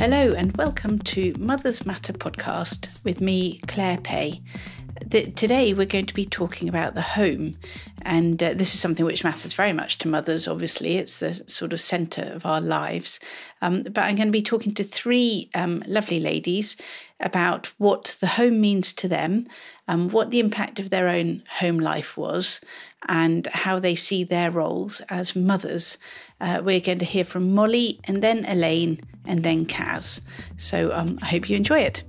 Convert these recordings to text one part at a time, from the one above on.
Hello, and welcome to Mothers Matter podcast with me, Claire Pay. Today, we're going to be talking about the home, and uh, this is something which matters very much to mothers, obviously. It's the sort of centre of our lives. Um, but I'm going to be talking to three um, lovely ladies about what the home means to them, um, what the impact of their own home life was, and how they see their roles as mothers. Uh, we're going to hear from Molly and then Elaine and then Kaz. So um, I hope you enjoy it.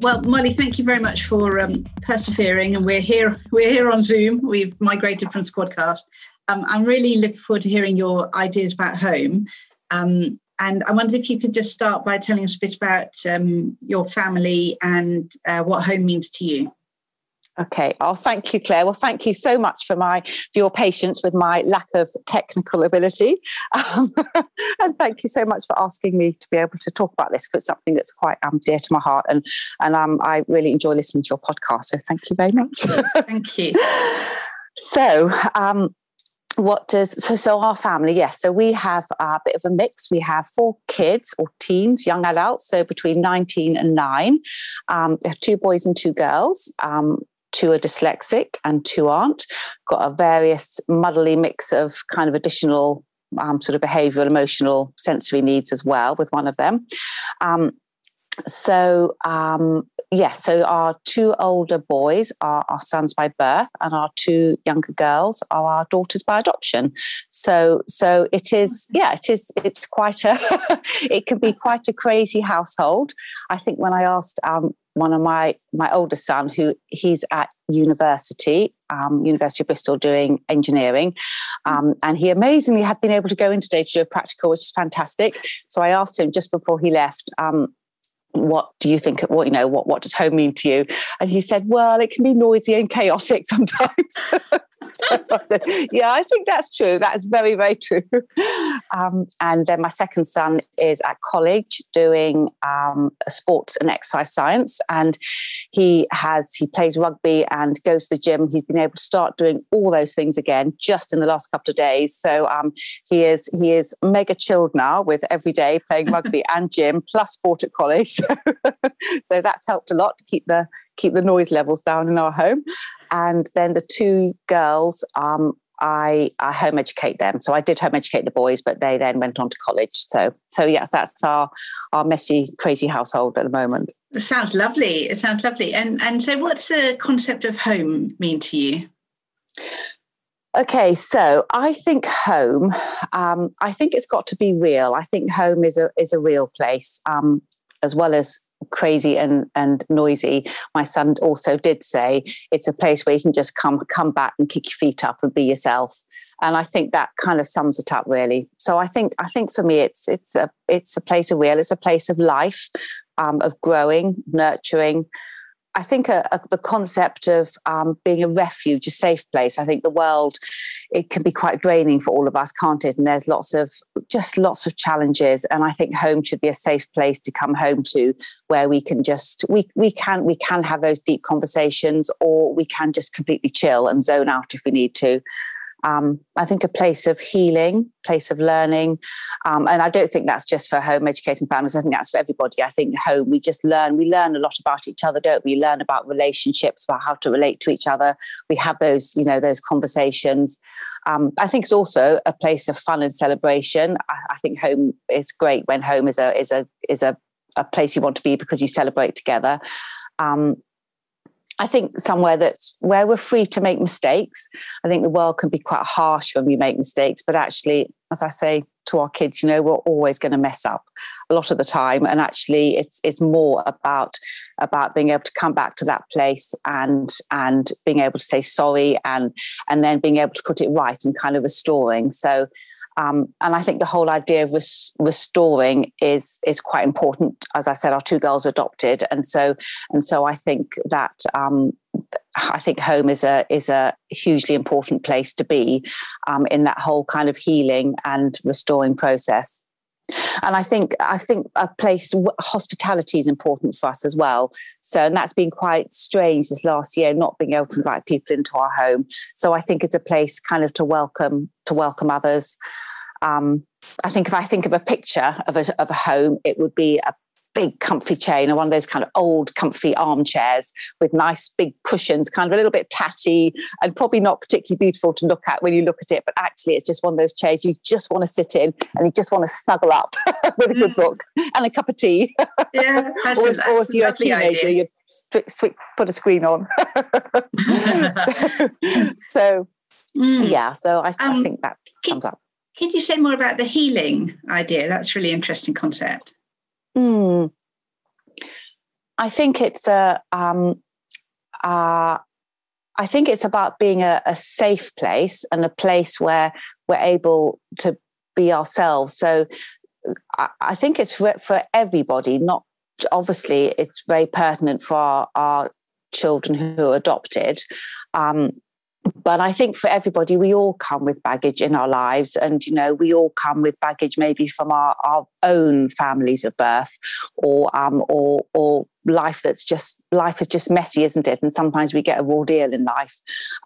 Well, Molly, thank you very much for um, persevering, and we're here. We're here on Zoom. We've migrated from Squadcast. Um, I'm really looking forward to hearing your ideas about home. Um, and I wondered if you could just start by telling us a bit about um, your family and uh, what home means to you. Okay. Oh, thank you, Claire. Well, thank you so much for my for your patience with my lack of technical ability, um, and thank you so much for asking me to be able to talk about this because it's something that's quite um, dear to my heart, and and um, I really enjoy listening to your podcast. So thank you very much. thank you. so, um, what does so so our family yes so we have a bit of a mix we have four kids or teens young adults so between 19 and 9 um, we have two boys and two girls um, two are dyslexic and two aren't. Got a various muddly mix of kind of additional um, sort of behavioral, emotional, sensory needs as well with one of them. Um, so um, yeah, so our two older boys are our sons by birth, and our two younger girls are our daughters by adoption. So so it is yeah, it is it's quite a it can be quite a crazy household. I think when I asked um, one of my my oldest son who he's at university um, university of bristol doing engineering. Um, and he amazingly has been able to go in today to do a practical which is fantastic. So i asked him just before he left um, what do you think what you know what what does home mean to you? And he said well it can be noisy and chaotic sometimes yeah, I think that's true. That is very, very true. Um, and then my second son is at college doing um, sports and exercise science, and he has he plays rugby and goes to the gym. He's been able to start doing all those things again just in the last couple of days. So um, he is he is mega chilled now with every day playing rugby and gym plus sport at college. so that's helped a lot to keep the keep the noise levels down in our home. And then the two girls, um, I, I home educate them. So I did home educate the boys, but they then went on to college. So so yes, that's our our messy, crazy household at the moment. It sounds lovely. It sounds lovely. And and so what's the concept of home mean to you? Okay, so I think home. Um, I think it's got to be real. I think home is a is a real place, um, as well as crazy and and noisy my son also did say it's a place where you can just come come back and kick your feet up and be yourself. And i think that kind of sums it up really. So i think i think for me it's it's a it's a place of real it's a place of life um, of growing nurturing I think a, a, the concept of um, being a refuge, a safe place. I think the world it can be quite draining for all of us, can't it? And there's lots of just lots of challenges. And I think home should be a safe place to come home to, where we can just we we can we can have those deep conversations, or we can just completely chill and zone out if we need to um, I think a place of healing, place of learning. Um, and I don't think that's just for home educating families. I think that's for everybody. I think home, we just learn, we learn a lot about each other, don't we? learn about relationships, about how to relate to each other. We have those, you know, those conversations. Um, I think it's also a place of fun and celebration. I, I, think home is great when home is a is a is a, a place you want to be because you celebrate together. Um, I think somewhere that's where we're free to make mistakes. I think the world can be quite harsh when we make mistakes, but actually, as I say to our kids, you know, we're always going to mess up a lot of the time. And actually it's it's more about about being able to come back to that place and and being able to say sorry and and then being able to put it right and kind of restoring. So um, and I think the whole idea of res- restoring is is quite important. As I said, our two girls are adopted, and so and so I think that um, I think home is a is a hugely important place to be um, in that whole kind of healing and restoring process. And I think I think a place hospitality is important for us as well. So and that's been quite strange this last year, not being able to invite people into our home. So I think it's a place kind of to welcome to welcome others. Um, I think if I think of a picture of a, of a home, it would be a big comfy chair, you know, one of those kind of old comfy armchairs with nice big cushions, kind of a little bit tatty and probably not particularly beautiful to look at when you look at it. But actually, it's just one of those chairs you just want to sit in and you just want to snuggle up with a good mm. book and a cup of tea. Yeah, or, a, or if you're a teenager, you put a screen on. so, mm. yeah, so I, um, I think that sums up. Can you say more about the healing idea? That's really interesting concept. Mm. I think it's a. Um, uh, I think it's about being a, a, safe place and a place where we're able to be ourselves. So I, I think it's for, for everybody. Not obviously, it's very pertinent for our, our children who are adopted. Um, but I think for everybody, we all come with baggage in our lives. And, you know, we all come with baggage maybe from our, our own families of birth or, um, or, or life that's just life is just messy isn't it? And sometimes we get a raw deal in life.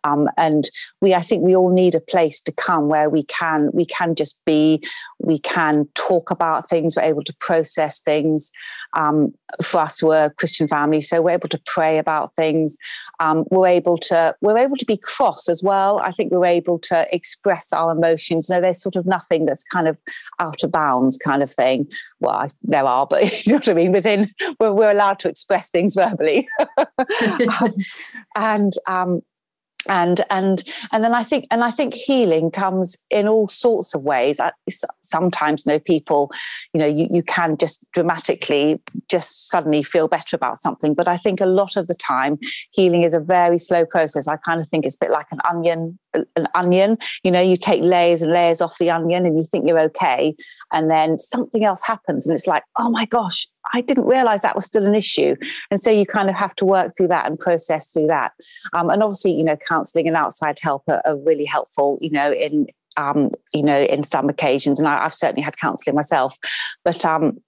Um, and we i think we all need a place to come where we can we can just be we can talk about things we're able to process things. Um, for us we're a christian family so we're able to pray about things. Um, we're able to we're able to be cross as well. I think we're able to express our emotions. No there's sort of nothing that's kind of out of bounds kind of thing. Well I, there are but you know what i mean? Within we're, we're allowed to express things verbally um, and um, and and and then I think and I think healing comes in all sorts of ways. I, sometimes, you know, people, you know, you, you can just dramatically just suddenly feel better about something. But I think a lot of the time, healing is a very slow process. I kind of think it's a bit like an onion. An onion, you know, you take layers and layers off the onion, and you think you're okay, and then something else happens, and it's like, oh my gosh, I didn't realize that was still an issue. And so you kind of have to work through that and process through that. Um, and obviously, you know, counseling and outside help are, are really helpful, you know, in, um, you know, in some occasions. And I, have certainly had counseling myself, but, um,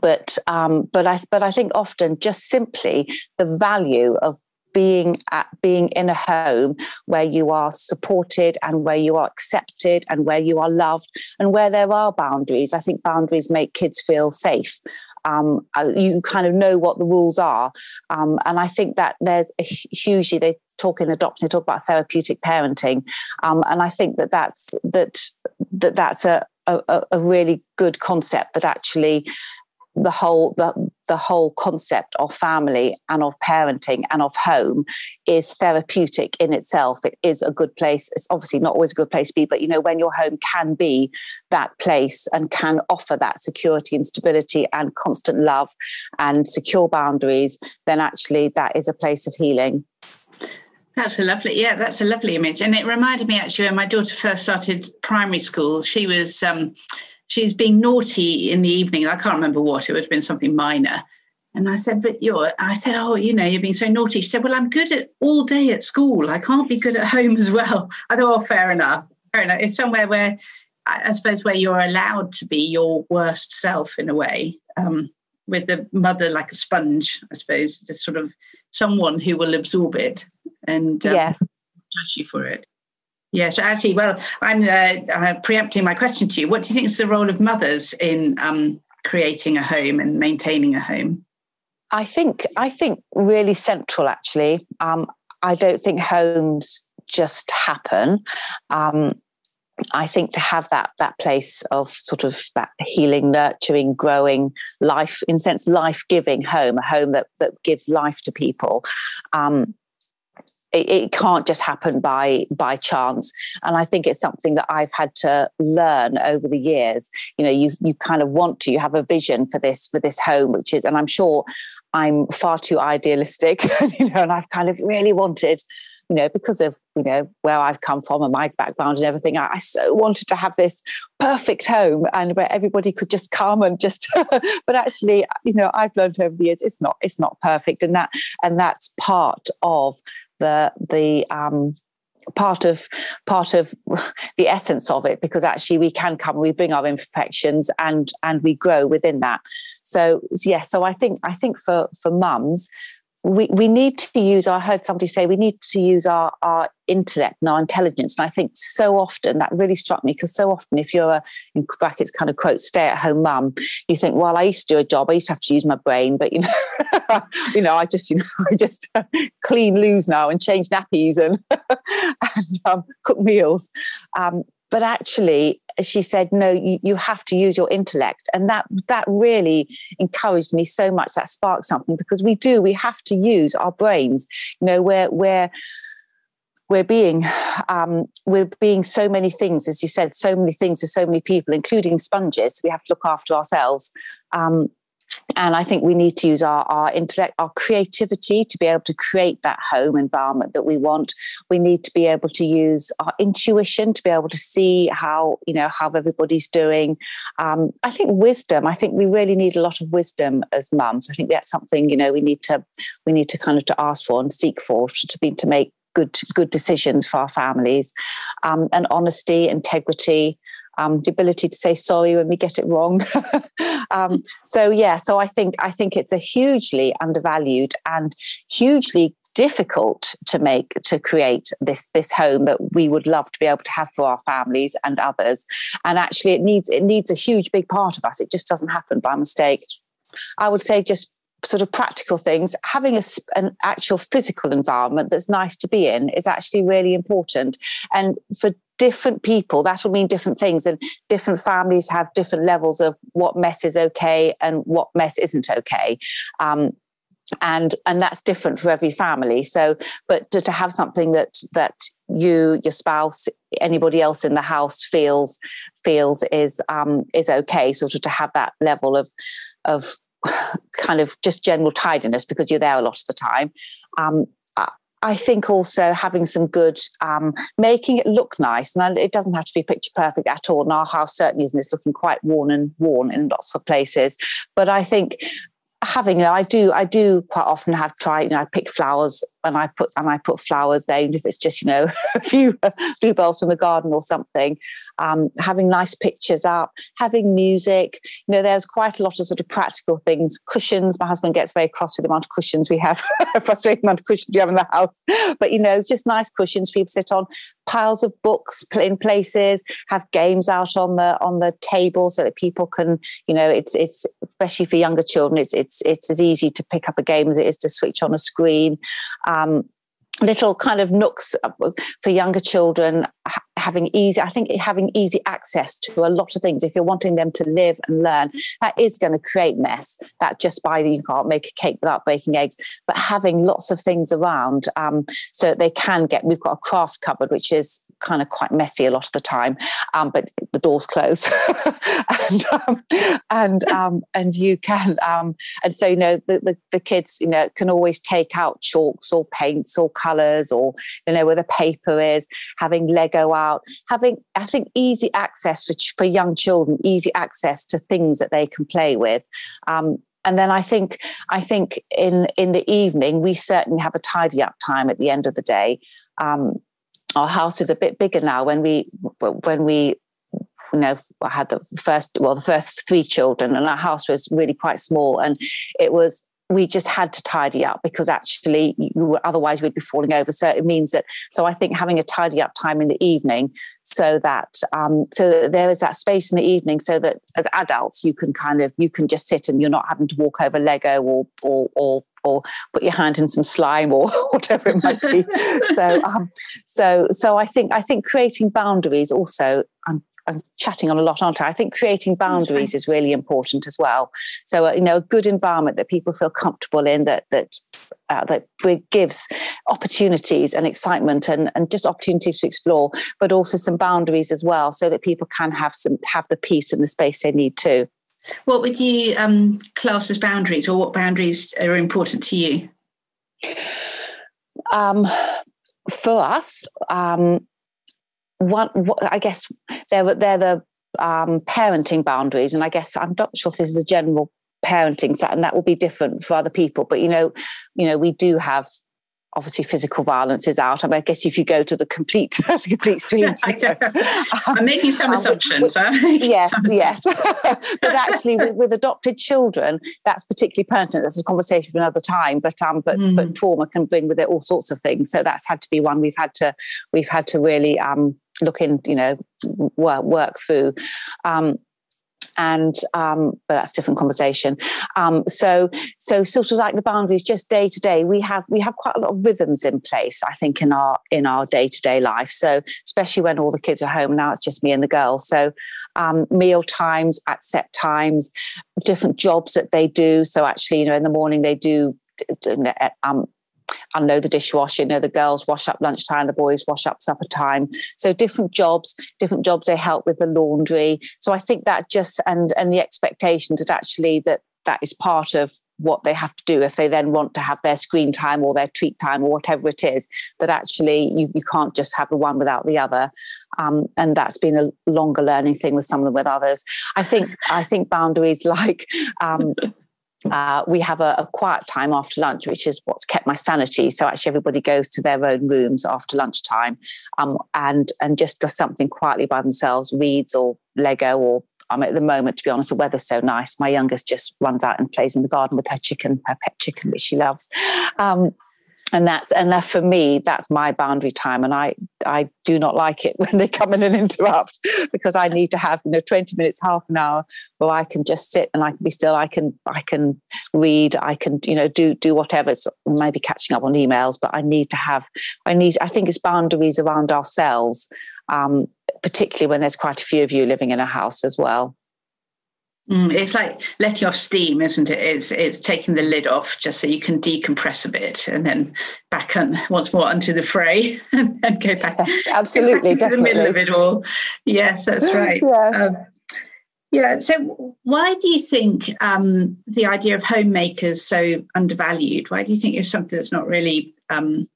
but um, but I but I think often just simply the value of being at being in a home where you are supported and where you are accepted and where you are loved and where there are boundaries. I think boundaries make kids feel safe um, uh, you kind of know what the rules are. Um, and I think that there's a hugely, they talk in adoption, they talk about therapeutic parenting. Um, and I think that that's, that, that that's a, a, a really good concept that actually the whole the, the whole concept of family and of parenting and of home is therapeutic in itself. It is a good place. It's obviously not always a good place to be but you know when your home can be that place and can offer that security and stability and constant love and secure boundaries then actually that is a place of healing. That's a lovely, yeah, that's a lovely image. And it reminded me actually when my daughter first started primary school, she was um, she was being naughty in the evening. I can't remember what, it would have been something minor. And I said, but you're, I said, oh, you know, you're being so naughty. She said, well, I'm good at all day at school. I can't be good at home as well. I thought, oh, fair enough. Fair enough. It's somewhere where, I suppose, where you're allowed to be your worst self in a way, um, with the mother like a sponge, I suppose, just sort of someone who will absorb it and um, yes. judge you for it. Yes, actually, well, I'm uh, uh, preempting my question to you. What do you think is the role of mothers in um, creating a home and maintaining a home? I think I think really central. Actually, um, I don't think homes just happen. Um, I think to have that that place of sort of that healing, nurturing, growing life, in sense, life giving home, a home that that gives life to people. Um, it, it, can't just happen by by chance and i think it's something that i've had to learn over the years you know you you kind of want to you have a vision for this for this home which is and i'm sure i'm far too idealistic you know and i've kind of really wanted you know, because of, you know, where I've come from and my background and everything, I, I so wanted to have this perfect home and where everybody could just come and just, but actually, you know, I've learned over the years, it's not, it's not perfect. And that, and that's part of the the um, part of part of the essence of it because actually we can come we bring our imperfections and and we grow within that. So yeah so i think i think for for mums we, we need to use, I heard somebody say, we need to use our, our intellect and our intelligence. And I think so often that really struck me because so often, if you're a, in brackets, kind of quote, stay at home mum, you think, well, I used to do a job, I used to have to use my brain, but you know, you know, I just, you know, I just clean loos now and change nappies and, and um, cook meals. Um, but actually she said no you, you have to use your intellect. And that that really encouraged me so much. That sparked something because we do we have to use our brains. You know we're we're we're being um, we're being so many things as you said so many things to so many people including sponges. We have to look after ourselves. Um, and I think we need to use our, our intellect, our creativity to be able to create that home environment that we want. We need to be able to use our intuition to be able to see how, you know, how everybody's doing. Um, I think wisdom, I think we really need a lot of wisdom as mums. I think that's something, you know, we need to we need to kind of to ask for and seek for to be to make good good decisions for our families. Um, and honesty, integrity, um, the ability to say sorry when we get it wrong. um, so yeah, so I think I think it's a hugely undervalued and hugely difficult to make to create this this home that we would love to be able to have for our families and others. And actually it needs it needs a huge big part of us. It just doesn't happen by mistake. I would say just sort of practical things having a, an actual physical environment that's nice to be in is actually really important. And for different people that will mean different things and different families have different levels of what mess is okay and what mess isn't okay. Um, and and that's different for every family. So but to, to have something that that you your spouse anybody else in the house feels feels is um is okay sort of to have that level of of kind of just general tidiness because you're there a lot of the time um I think also having some good, um, making it look nice, and it doesn't have to be picture perfect at all. And our house certainly isn't. It's looking quite worn and worn in lots of places. But I think having, you know, I do, I do quite often have tried. You know, I pick flowers and I put and I put flowers there, even if it's just you know a few bluebells from the garden or something um, having nice pictures up, having music. You know, there's quite a lot of sort of practical things. Cushions. My husband gets very cross with the amount of cushions we have, frustrating amount of cushions you have in the house. But you know, just nice cushions people sit on. Piles of books in places. Have games out on the on the table so that people can. You know, it's it's especially for younger children. It's it's it's as easy to pick up a game as it is to switch on a screen. Um, um, little kind of nooks uh, for younger children having easy i think having easy access to a lot of things. If you're wanting them to live and learn that is going to create mess. That just by you can't make a cake without breaking eggs. But having lots of things around um, so they can get we've got a craft cupboard which is kind of quite messy a lot of the time, um, but the doors close, and um, and um, and you can um, and so you know the, the, the kids you know can always take out chalks or paints or colours or you know where the paper is, having Lego out, having I think easy access for for young children, easy access to things that they can play with. Um, and then I think I think in in the evening we certainly have a tidy up time at the end of the day. Um, our house is a bit bigger now. When we when we you know I had the first well the first three children, and our house was really quite small, and it was we just had to tidy up because actually otherwise we'd be falling over so it means that so i think having a tidy up time in the evening so that um, so that there is that space in the evening so that as adults you can kind of you can just sit and you're not having to walk over lego or or, or or put your hand in some slime or whatever it might be. so, um, so, so I think I think creating boundaries also. I'm I'm chatting on a lot, aren't I? I think creating boundaries is really important as well. So, uh, you know, a good environment that people feel comfortable in, that that uh, that gives opportunities and excitement and, and just opportunities to explore, but also some boundaries as well, so that people can have some have the peace and the space they need too. What would you um, class as boundaries, or what boundaries are important to you? Um, for us, um, one, what, I guess they're they're the um, parenting boundaries, and I guess I'm not sure if this is a general parenting set, and that will be different for other people. But you know, you know, we do have obviously physical violence is out. I, mean, I guess if you go to the complete the complete stream, I'm making some um, assumptions. With, with, yes, some yes. but actually, with, with, adopted children, that's particularly pertinent. That's a conversation for another time. But um, but mm. but trauma can bring with it all sorts of things. So that's had to be one we've had to we've had to really um look in, you know, work work through. Um, and um, but that's different conversation. Um, so so sort of like the boundaries, just day to day, we have we have quite a lot of rhythms in place. I think in our in our day to day life. So especially when all the kids are home now, it's just me and the girls. So um, meal times at set times, different jobs that they do. So actually, you know, in the morning they do um, unload the dishwasher. You know, the girls wash up lunchtime, the boys wash up supper time. So different jobs, different jobs. They help with the laundry. So I think that just and and the expectations that actually that that is part of what they have to do if they then want to have their screen time or their treat time or whatever it is that actually you, you can't just have the one without the other um, and that's been a longer learning thing with some of them with others i think i think boundaries like um, uh, we have a, a, quiet time after lunch, which is what's kept my sanity. So actually, everybody goes to their own rooms after lunchtime, um, and and just does something quietly by themselves, reads or Lego or. Um, at the moment, to be honest, the weather's so nice. My youngest just runs out and plays in the garden with her chicken, her pet chicken, which she loves. Um, and that's and that for me that's my boundary time. And i i do not like it when they come in and interrupt because i need to have you know 20 minutes half an hour where i can just sit and i can be still. I can i can read. I can you know do do whatever. It's maybe catching up on emails but i need to have i need i think it's boundaries around ourselves um, particularly when there's quite a few of you living in a house as well Mm, it's like letting off steam, isn't it? It's it's taking the lid off just so you can decompress a bit and then back on once more onto the fray and, and go back. Yes, absolutely, go back the middle of it all. Yes, that's right. yeah. Um, yeah. So, why do you think um, the idea of homemakers so undervalued? Why do you think it's something that's not really um,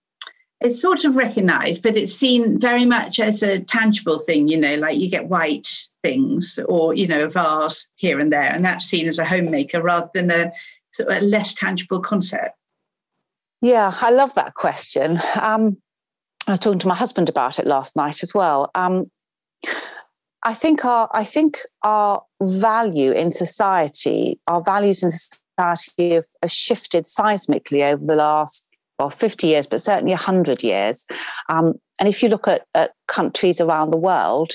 it's sort of recognised, but it's seen very much as a tangible thing? You know, like you get white things or you know a vase here and there and that's seen as a homemaker rather than a sort of a less tangible concept yeah i love that question um, i was talking to my husband about it last night as well um, i think our i think our value in society our values in society have, have shifted seismically over the last well 50 years but certainly 100 years. Um, and if you look at, at countries around the world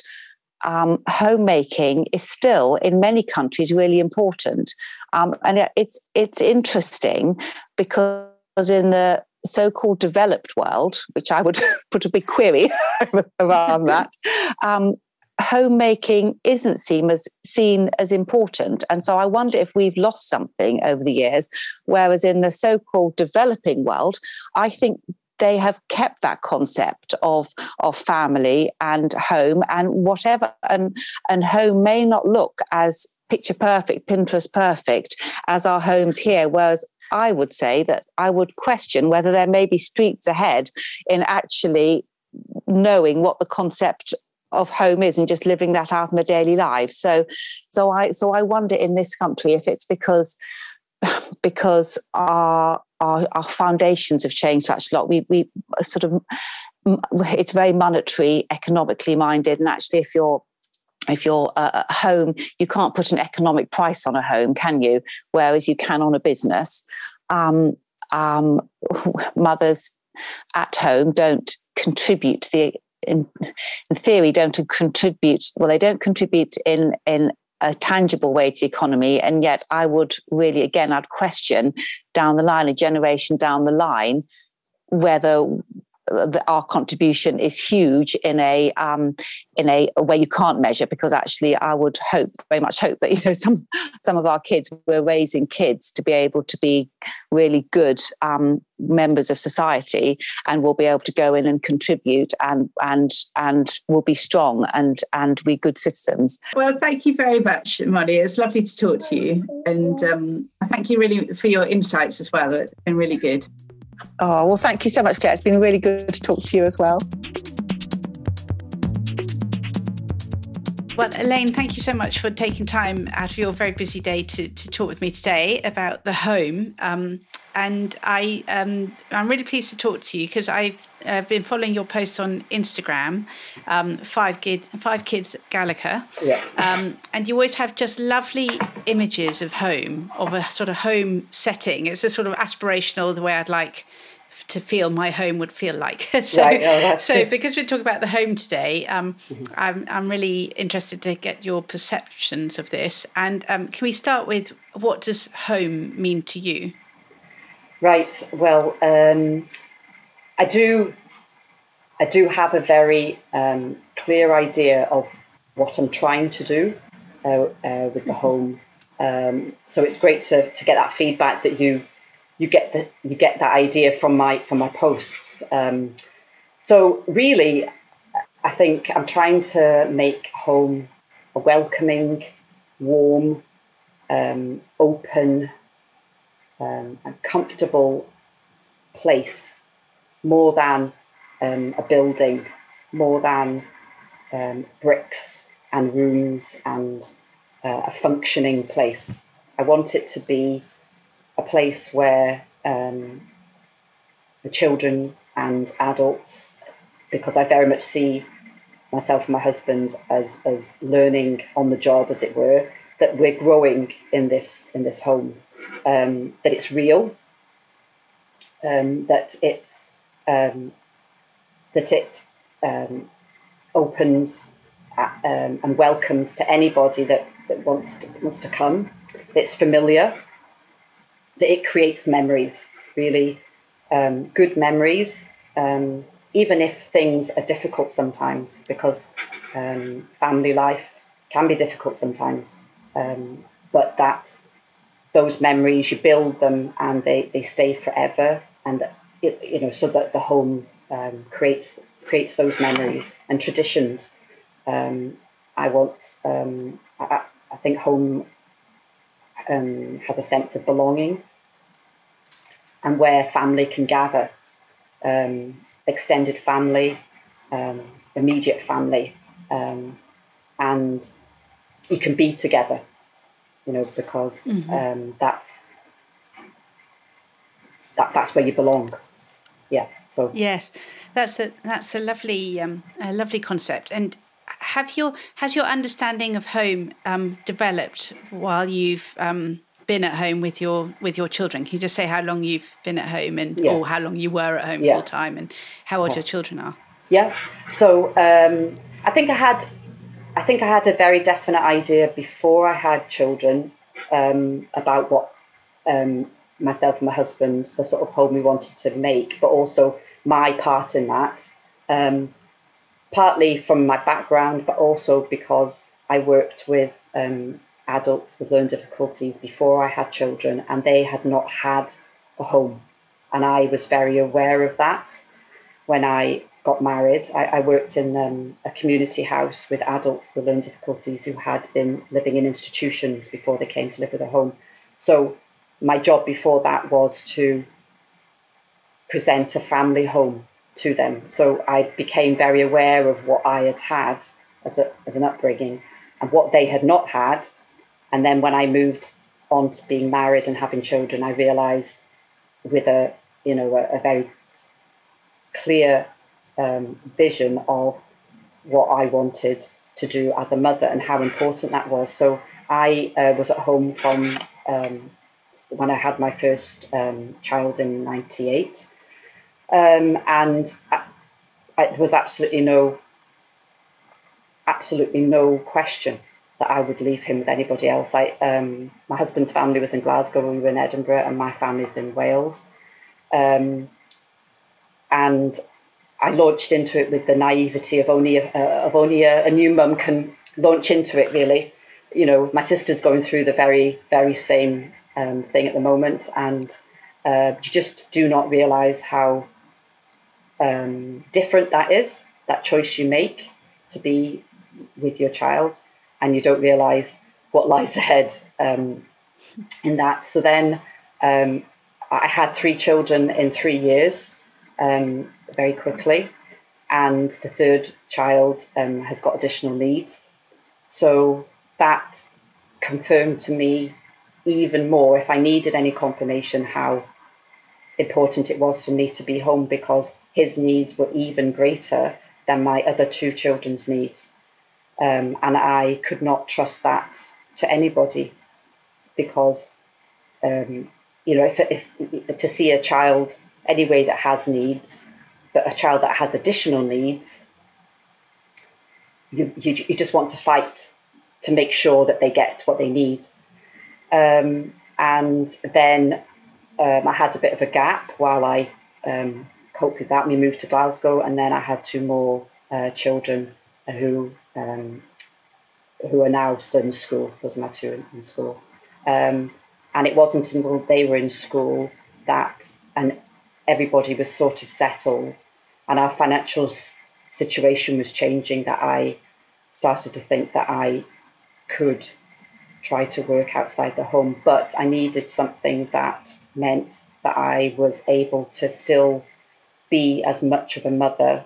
um, homemaking is still in many countries really important, um, and it's it's interesting because in the so-called developed world, which I would put a big query around that, um, homemaking isn't seen as seen as important, and so I wonder if we've lost something over the years. Whereas in the so-called developing world, I think they have kept that concept of of family and home and whatever and and home may not look as picture perfect pinterest perfect as our homes here whereas i would say that i would question whether there may be streets ahead in actually knowing what the concept of home is and just living that out in the daily lives so so i so i wonder in this country if it's because because our our, our foundations have changed such a lot. We we sort of it's very monetary, economically minded, and actually, if you're if you're a home, you can't put an economic price on a home, can you? Whereas you can on a business. Um, um, mothers at home don't contribute to the in, in theory don't contribute well they don't contribute in in a tangible way to the economy. And yet, I would really, again, I'd question down the line, a generation down the line, whether the, our contribution is huge in a um, in a, a, way you can't measure because actually I would hope very much hope that you know some some of our kids we're raising kids to be able to be really good um, members of society and will be able to go in and contribute and and and will be strong and and be good citizens. Well, thank you very much, Molly. It's lovely to talk to you, and um, thank you really for your insights as well. It's been really good. Oh, well, thank you so much, Claire. It's been really good to talk to you as well. Well, Elaine, thank you so much for taking time out of your very busy day to, to talk with me today about the home. Um, and I um, I'm really pleased to talk to you because I've uh, been following your posts on Instagram, um, five kids, five kids Gallagher, yeah. Um, and you always have just lovely images of home, of a sort of home setting. It's a sort of aspirational the way I'd like to feel my home would feel like. so, right. oh, so good. because we're talking about the home today, um, mm-hmm. I'm, I'm really interested to get your perceptions of this. And um, can we start with what does home mean to you? Right. Well, um, I do. I do have a very um, clear idea of what I'm trying to do uh, uh, with the mm-hmm. home. Um, so it's great to, to get that feedback that you you get the you get that idea from my from my posts. Um, so really, I think I'm trying to make home a welcoming, warm, um, open, um, and comfortable place, more than um, a building, more than um, bricks and rooms and uh, a functioning place. I want it to be a place where um, the children and adults, because I very much see myself and my husband as as learning on the job, as it were, that we're growing in this in this home, um, that it's real, um, that it's um, that it um, opens uh, um, and welcomes to anybody that, that wants to, wants to come. It's familiar that it creates memories, really um, good memories, um, even if things are difficult sometimes, because um, family life can be difficult sometimes. Um, but that those memories, you build them and they, they stay forever, and it, you know so that the home um, creates creates those memories and traditions. Um, I want. I, I think home um, has a sense of belonging and where family can gather um, extended family, um, immediate family, um, and you can be together, you know, because mm-hmm. Um, that's that, that's where you belong. Yeah. So yes, that's a that's a lovely um, a lovely concept. And have your has your understanding of home um, developed while you've um, been at home with your with your children? Can you just say how long you've been at home and yeah. or how long you were at home yeah. full time and how old yeah. your children are? Yeah. So um, I think I had I think I had a very definite idea before I had children um, about what um, myself and my husband the sort of home we wanted to make, but also my part in that. Um, partly from my background, but also because I worked with um, adults with learning difficulties before I had children, and they had not had a home. And I was very aware of that when I got married. I, I worked in um, a community house with adults with learning difficulties who had been living in institutions before they came to live with a home. So my job before that was to present a family home to them. So I became very aware of what I had had as, a, as an upbringing and what they had not had. And then when I moved on to being married and having children, I realized with a, you know, a, a very clear um, vision of what I wanted to do as a mother and how important that was. So I uh, was at home from um, when I had my first um, child in '98, um, and there was absolutely no, absolutely no question that I would leave him with anybody else. I, um, my husband's family was in Glasgow, we were in Edinburgh, and my family's in Wales. Um, and I launched into it with the naivety of only a, of only a, a new mum can launch into it. Really, you know, my sister's going through the very very same um, thing at the moment, and uh, you just do not realise how um, different that is. That choice you make to be with your child, and you don't realise what lies ahead um, in that. So then, um, I had three children in three years um, very quickly, and the third child um, has got additional needs. So that confirmed to me even more, if I needed any confirmation, how important it was for me to be home because his needs were even greater than my other two children's needs. Um, and I could not trust that to anybody because, um, you know, if, if, to see a child anyway that has needs, but a child that has additional needs, you, you, you just want to fight to make sure that they get what they need. Um, and then um, I had a bit of a gap while I um, coped with that. We moved to Glasgow, and then I had two more uh, children who um, who are now still in school. Those are my two in, in school. Um, and it wasn't until they were in school that and everybody was sort of settled and our financial situation was changing that I started to think that I could try to work outside the home, but I needed something that meant that I was able to still be as much of a mother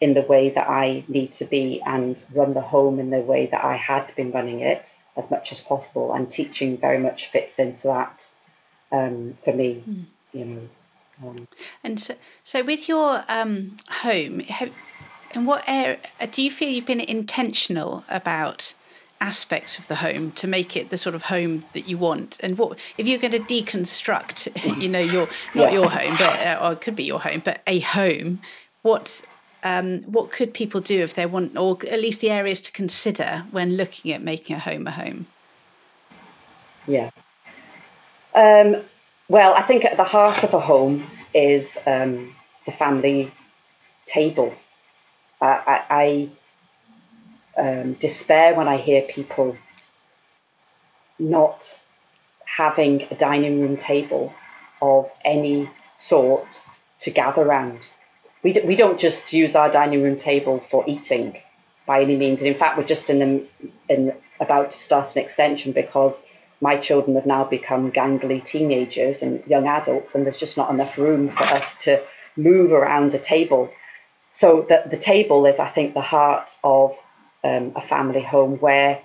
in the way that I need to be and run the home in the way that I had been running it as much as possible. And teaching very much fits into that um, for me, mm. you know. Um, and so, so with your um, home, have, in what area do you feel you've been intentional about aspects of the home to make it the sort of home that you want? And what if you're going to deconstruct you know your not yeah. your home but uh, or it could be your home but a home what um, what could people do if they want or at least the areas to consider when looking at making a home a home? Yeah. Um, well i think at the heart of a home is um, the family table. I, I um, despair when I hear people not having a dining room table of any sort to gather around. We, d- we don't just use our dining room table for eating by any means. And in fact, we're just in, the, in about to start an extension because my children have now become gangly teenagers and young adults, and there's just not enough room for us to move around a table. So the, the table is, I think, the heart of um, a family home where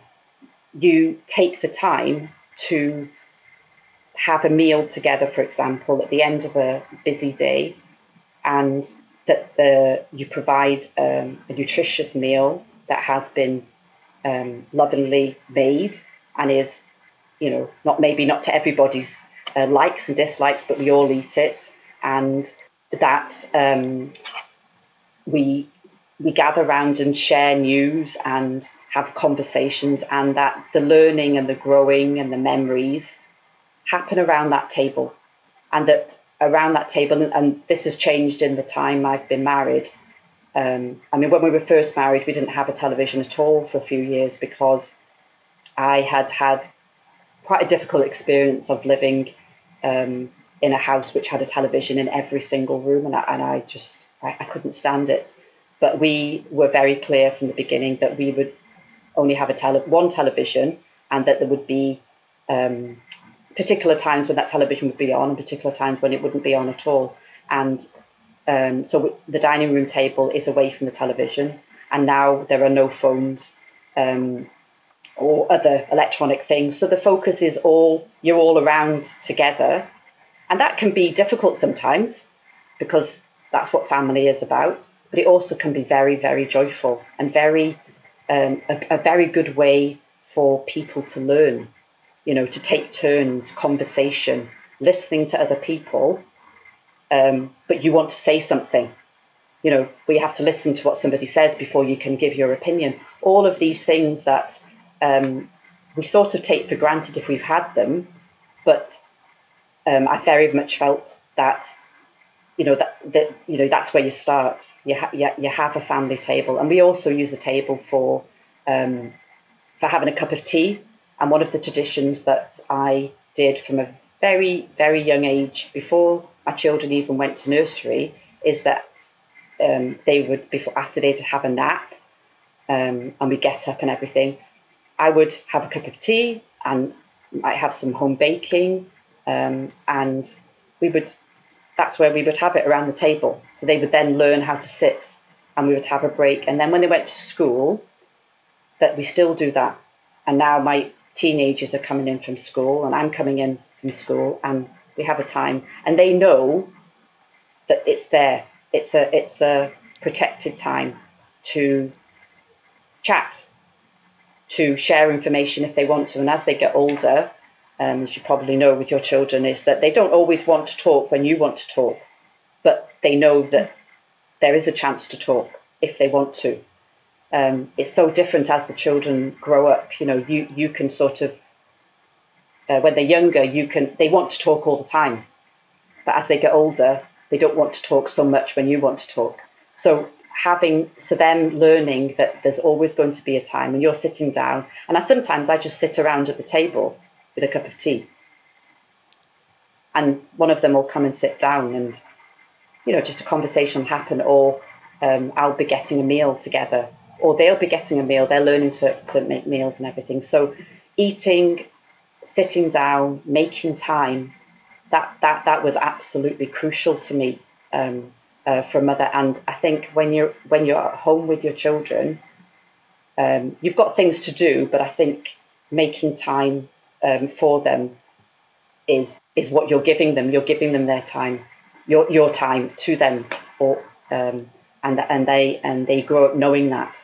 you take the time to have a meal together, for example, at the end of a busy day, and that the you provide um, a nutritious meal that has been um, lovingly made and is, you know, not maybe not to everybody's uh, likes and dislikes, but we all eat it, and that um, we we gather around and share news and have conversations, and that the learning and the growing and the memories happen around that table, and that around that table, and this has changed in the time I've been married. Um, I mean, when we were first married, we didn't have a television at all for a few years because I had had quite a difficult experience of living um, in a house which had a television in every single room, and I, and I just I, I couldn't stand it. But we were very clear from the beginning that we would only have a tele- one television and that there would be um, particular times when that television would be on and particular times when it wouldn't be on at all. And um, so the dining room table is away from the television, and now there are no phones um, or other electronic things. So the focus is all you're all around together, and that can be difficult sometimes because that's what family is about but it also can be very, very joyful and very um, a, a, very good way for people to learn. You know, to take turns, conversation, listening to other people. Um, but you want to say something. You know, we have to listen to what somebody says before you can give your opinion. All of these things that um, we sort of take for granted if we've had them, but um, I very much felt that you know that, that you know that's where you start. You, ha- you, have a family table, and we also use a table for um, for having a cup of tea. And one of the traditions that I did from a very very young age, before my children even went to nursery, is that um, they would before after they'd have a nap, um, and we get up and everything. I would have a cup of tea and I have some home baking, um, and we would that's where we would have it around the table. So they would then learn how to sit and we would have a break. And then when they went to school, that we still do that. And now my teenagers are coming in from school and I'm coming in from school and we have a time, and they know that it's there. It's a it's a protected time to chat, to share information if they want to. And as they get older, um, as you probably know with your children, is that they don't always want to talk when you want to talk, but they know that there is a chance to talk if they want to. Um, it's so different as the children grow up. You know, you you can sort of uh, when they're younger, you can they want to talk all the time, but as they get older, they don't want to talk so much when you want to talk. So having so them learning that there's always going to be a time when you're sitting down, and I sometimes I just sit around at the table with a cup of tea, and one of them will come and sit down, and you know just a conversation will happen, or um, I'll be getting a meal together, or they'll be getting a meal. They're learning to to make meals and everything. So eating, sitting down, making time, that that that was absolutely crucial to me. Um, uh, for a mother. And I think when you're when you're at home with your children, um, you've got things to do, but I think making time um, for them is is what you're giving them. You're giving them their time, your your time to them, or um, and and they and they grow up knowing that.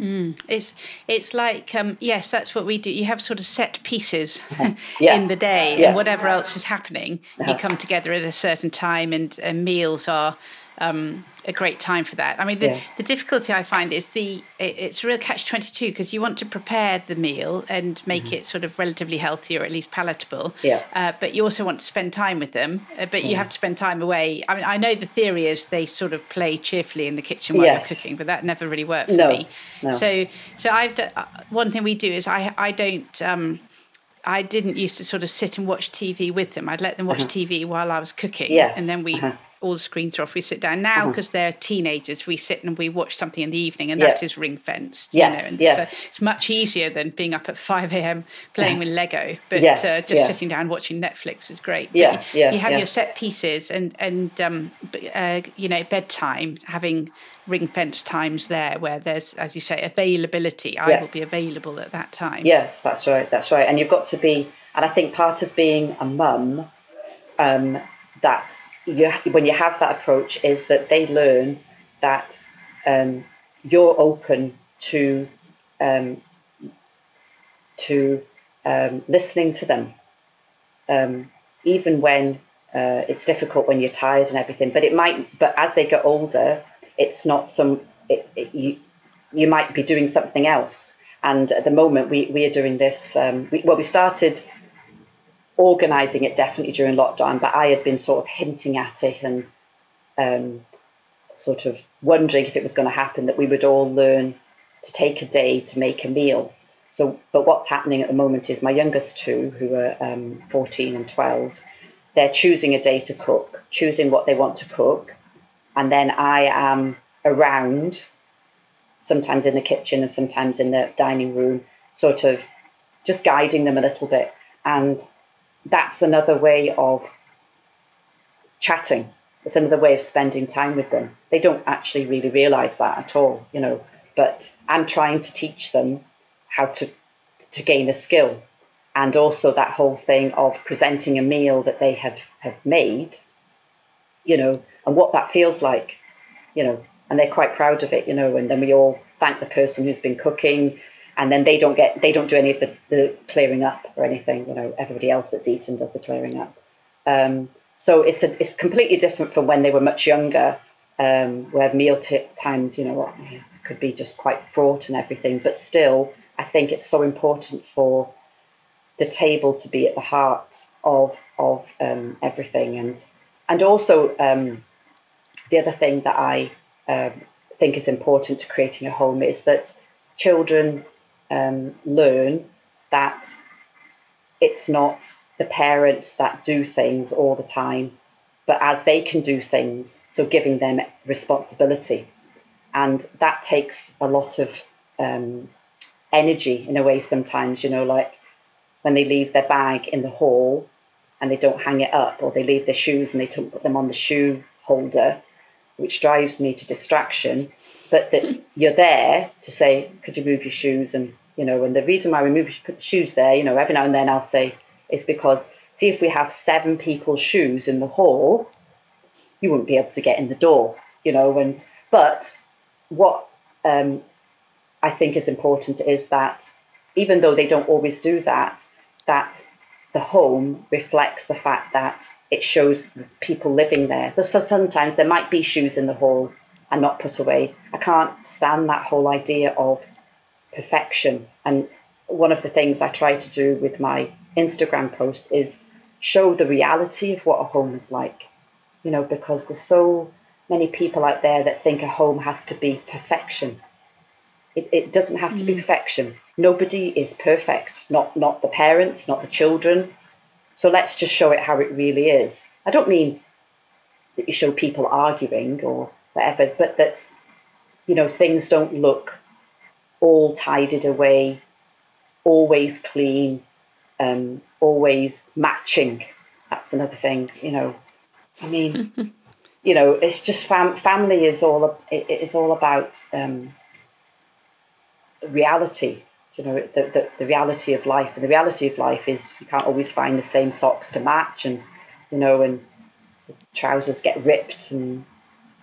Mm. It's it's like um, yes, that's what we do. You have sort of set pieces yeah. in the day, yeah. and whatever else is happening, uh-huh. you come together at a certain time, and, and meals are um, a great time for that. I mean, the, yeah. the difficulty I find is the it, it's a real catch twenty two because you want to prepare the meal and make mm-hmm. it sort of relatively healthy or at least palatable. Yeah. Uh, but you also want to spend time with them. Uh, but you have to spend time away. I mean, I know the theory is they sort of play cheerfully in the kitchen while yes. you're cooking, but that never really worked for no. me. No. So so I've done, uh, one thing we do is I I don't. Um, I didn't used to sort of sit and watch TV with them. I'd let them watch uh-huh. TV while I was cooking, yes. and then we uh-huh all the screens are off. We sit down now because uh-huh. they're teenagers. We sit and we watch something in the evening, and that is ring fenced. Yes, you know, and yes. So it's much easier than being up at five a.m. playing with Lego. But yes, uh, just sitting down watching Netflix is great. Yeah, but yeah. You have yeah. your set pieces, and and um, uh, you know bedtime having ring fence times there where there's as you say availability. I will be available at that time. Yes, that's right. That's right. And you've got to be. And I think part of being a mum, um, that you, when you have that approach is that they learn that um, you're open to um, to um, listening to them, um, even when uh, it's difficult when you're tired and everything. But it might. But as they get older, it's not some. It, it, you you might be doing something else. And at the moment, we, we are doing this. Um, we, well, we started organising it definitely during lockdown, but I had been sort of hinting at it and um, sort of wondering if it was going to happen that we would all learn to take a day to make a meal. So, but what's happening at the moment is my youngest two, who are um, 14 and 12, they're choosing a day to cook, choosing what they want to cook, and then I am around, sometimes in the kitchen and sometimes in the dining room, sort of just guiding them a little bit. And that's another way of chatting. It's another way of spending time with them. They don't actually really realize that at all, you know. But I'm trying to teach them how to to gain a skill, and also that whole thing of presenting a meal that they have have made, you know, and what that feels like, you know. And they're quite proud of it, you know. And then we all thank the person who's been cooking and then they don't get they don't do any of the, the clearing up or anything. You know, everybody else that's eaten does the clearing up. Um, so it's a, it's completely different from when they were much younger, um, where meal t- times you know could be just quite fraught and everything. But still, I think it's so important for the table to be at the heart of of um, everything, and and also um, the other thing that I um, think is important to creating a home is that children um, learn that it's not the parents that do things all the time, but as they can do things, so giving them responsibility. And that takes a lot of um, energy in a way sometimes, you know, like when they leave their bag in the hall and they don't hang it up, or they leave their shoes and they don't put them on the shoe holder, which drives me to distraction. But that you're there to say, could you move your shoes and you know, and the reason why we move shoes there, you know, every now and then I'll say is because see if we have seven people's shoes in the hall, you wouldn't be able to get in the door, you know. And but what um, I think is important is that even though they don't always do that, that the home reflects the fact that it shows people living there. So sometimes there might be shoes in the hall and not put away. I can't stand that whole idea of perfection. And one of the things I try to do with my Instagram posts is show the reality of what a home is like. You know, because there's so many people out there that think a home has to be perfection. It, it doesn't have to mm. be perfection. Nobody is perfect, not not the parents, not the children. So let's just show it how it really is. I don't mean that you show people arguing or whatever, but that you know things don't look all tidied away, always clean, um, always matching. That's another thing, you know. I mean, you know, it's just fam- family is all it is all about um, reality. You know, the, the, the reality of life, and the reality of life is you can't always find the same socks to match, and you know, and trousers get ripped, and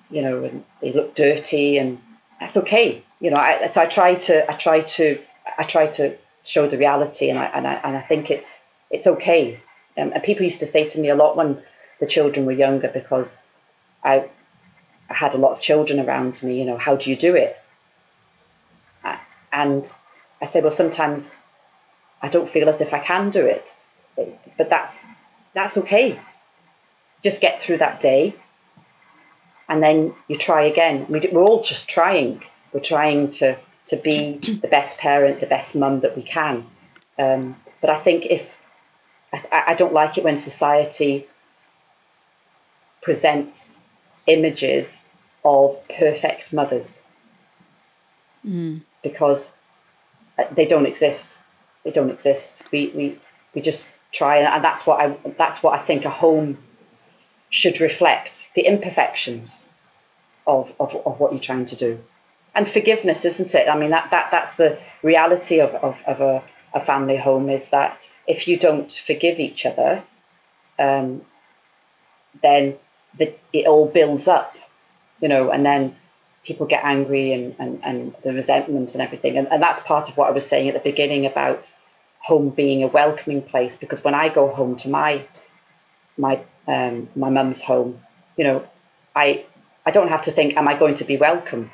you know, and they look dirty, and that's okay. You know, I, so I try to, I try to, I try to show the reality, and I and I and I think it's it's okay. Um, and people used to say to me a lot when the children were younger because I, I had a lot of children around me. You know, how do you do it? And I said, well, sometimes I don't feel as if I can do it, but that's that's okay. Just get through that day, and then you try again. We're all just trying. We're trying to to be the best parent, the best mum that we can. Um, but I think if I, I don't like it when society presents images of perfect mothers mm. because uh, they don't exist. They don't exist. We, we, we just try, and that's what I that's what I think a home should reflect the imperfections of, of, of what you're trying to do. And forgiveness, isn't it? I mean, that, that that's the reality of, of, of a, a family home is that if you don't forgive each other, um, then the, it all builds up, you know, and then people get angry and, and, and the resentment and everything. And, and that's part of what I was saying at the beginning about home being a welcoming place because when I go home to my my um, my mum's home, you know, I I don't have to think, am I going to be welcome?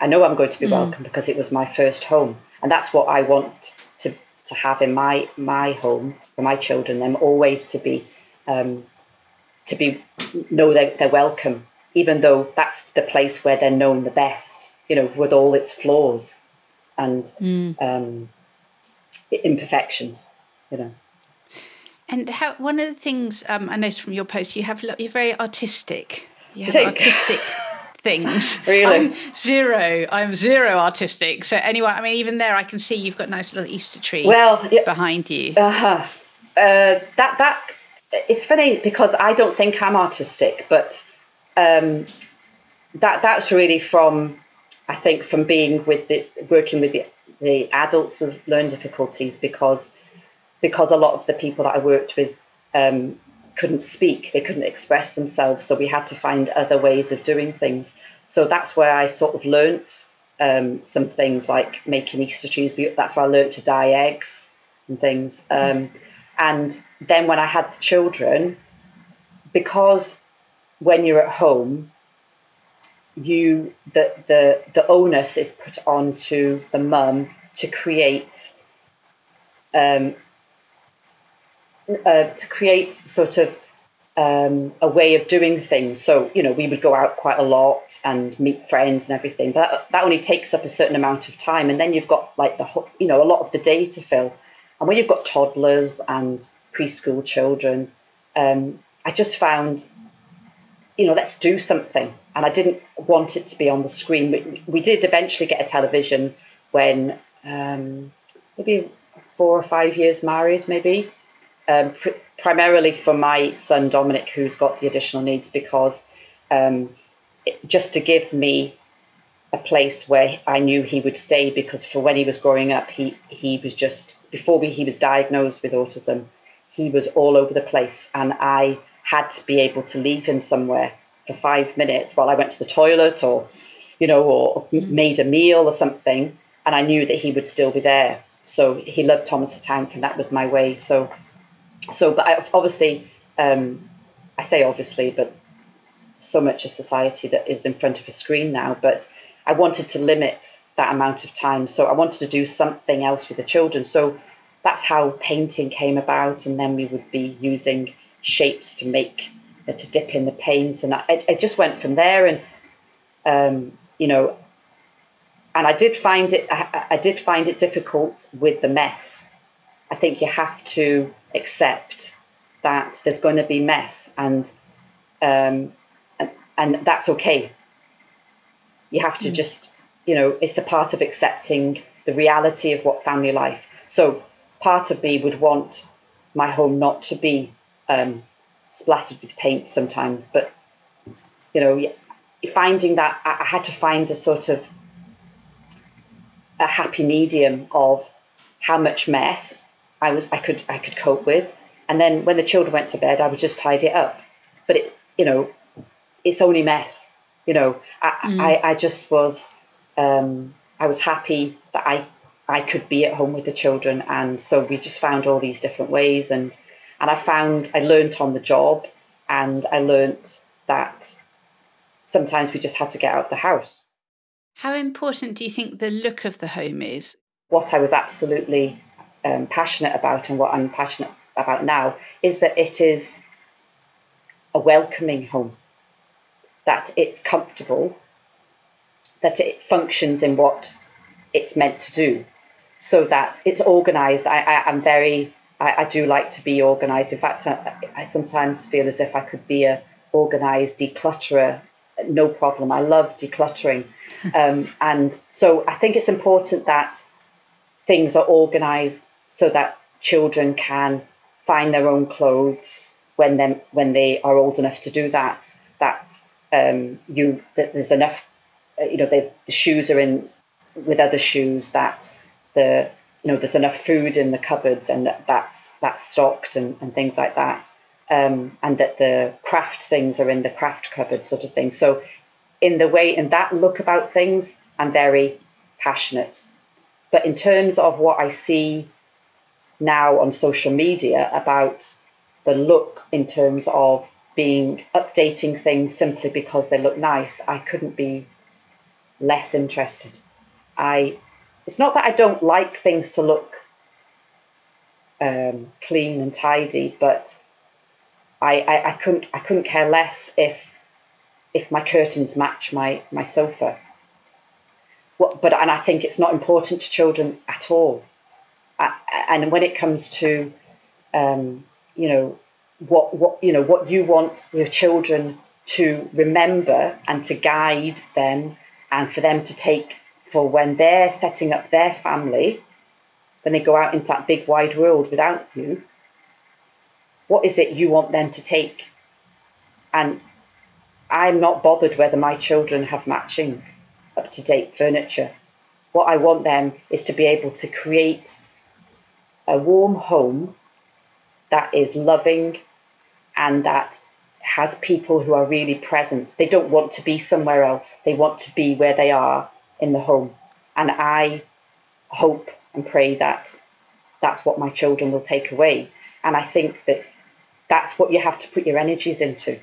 I know I'm going to be mm. welcome because it was my first home, and that's what I want to to have in my my home for my children. Them always to be um, to be know that they're welcome, even though that's the place where they're known the best. You know, with all its flaws and mm. um, imperfections. You know. And how one of the things um, I noticed from your post, you have you're very artistic. You have artistic things. really? I'm zero. I'm zero artistic. So anyway, I mean, even there, I can see you've got a nice little Easter tree. Well, yeah, behind you. Uh-huh. Uh, that that it's funny because I don't think I'm artistic, but um, that that's really from I think from being with the working with the, the adults with learning difficulties because because a lot of the people that I worked with um, couldn't speak, they couldn't express themselves. So we had to find other ways of doing things. So that's where I sort of learnt um, some things like making Easter trees. That's where I learnt to dye eggs and things. Um, and then when I had the children, because when you're at home, you the the the onus is put on to the mum to create um, uh, to create sort of um, a way of doing things. So, you know, we would go out quite a lot and meet friends and everything, but that, that only takes up a certain amount of time. And then you've got like the, you know, a lot of the day to fill. And when you've got toddlers and preschool children, um, I just found, you know, let's do something. And I didn't want it to be on the screen. We, we did eventually get a television when um, maybe four or five years married, maybe um, pr- primarily for my son Dominic, who's got the additional needs, because um, it, just to give me a place where I knew he would stay. Because for when he was growing up, he he was just before we, he was diagnosed with autism, he was all over the place, and I had to be able to leave him somewhere for five minutes while I went to the toilet or, you know, or mm. made a meal or something, and I knew that he would still be there. So he loved Thomas the Tank, and that was my way. So, so, but I, obviously, um, I say obviously, but so much of society that is in front of a screen now. But I wanted to limit that amount of time, so I wanted to do something else with the children. So that's how painting came about, and then we would be using shapes to make uh, to dip in the paint, and I, I just went from there. And um, you know, and I did find it I, I did find it difficult with the mess. I think you have to accept that there's going to be mess, and um, and, and that's okay. You have to mm. just, you know, it's a part of accepting the reality of what family life. So part of me would want my home not to be um, splattered with paint sometimes, but you know, finding that I had to find a sort of a happy medium of how much mess I was I could I could cope with, and then when the children went to bed, I would just tidy it up. But it, you know, it's only mess. You know, I mm. I, I, just was um, I was happy that I I could be at home with the children, and so we just found all these different ways, and and I found I learned on the job, and I learned that sometimes we just had to get out of the house. How important do you think the look of the home is? What I was absolutely um, passionate about, and what I'm passionate about now, is that it is a welcoming home, that it's comfortable, that it functions in what it's meant to do, so that it's organized. I, I, am very, I, I, do like to be organized. In fact, I, I sometimes feel as if I could be a organized declutterer no problem. I love decluttering. Um, and so I think it's important that things are organized so that children can find their own clothes when them when they are old enough to do that. That um, you that there's enough, uh, you know, the shoes are in with other shoes. That the you know there's enough food in the cupboards and that that's that's stocked and, and things like that um, and that the craft things are in the craft cupboard, sort of thing. So, in the way, in that look about things, I'm very passionate. But in terms of what I see now on social media about the look in terms of being updating things simply because they look nice, I couldn't be less interested. I it's not that I don't like things to look um, clean and tidy, but I, I, I couldn't I couldn't care less if if my curtains match my my sofa. What, but and I think it's not important to children at all. And when it comes to, um, you know, what what you know what you want your children to remember and to guide them, and for them to take for when they're setting up their family, when they go out into that big wide world without you, what is it you want them to take? And I'm not bothered whether my children have matching up to date furniture. What I want them is to be able to create a warm home that is loving and that has people who are really present. They don't want to be somewhere else, they want to be where they are in the home. And I hope and pray that that's what my children will take away. And I think that that's what you have to put your energies into.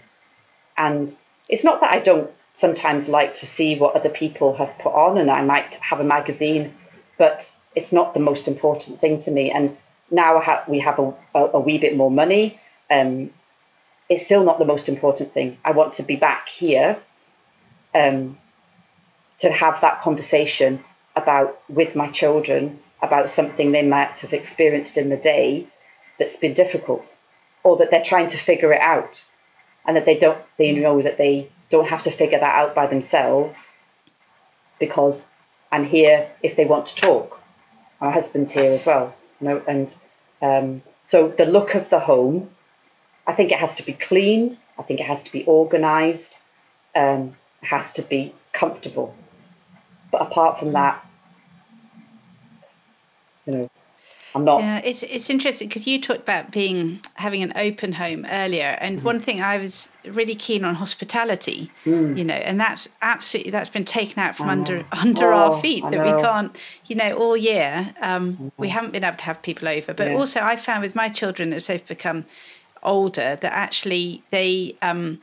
And it's not that I don't sometimes like to see what other people have put on, and I might have a magazine, but it's not the most important thing to me. And now we have a, a, a wee bit more money. Um, it's still not the most important thing. I want to be back here um, to have that conversation about with my children about something they might have experienced in the day that's been difficult or that they're trying to figure it out and that they don't they know that they don't have to figure that out by themselves because I'm here if they want to talk. My husband's here as well, you know, and um, so the look of the home, I think it has to be clean. I think it has to be organised. Um, has to be comfortable. But apart from that, you know. I'm not. Yeah, it's it's interesting because you talked about being having an open home earlier, and mm-hmm. one thing I was really keen on hospitality, mm. you know, and that's absolutely that's been taken out from under under oh, our feet that we can't, you know, all year um, mm-hmm. we haven't been able to have people over. But yeah. also, I found with my children as they've become older that actually they. Um,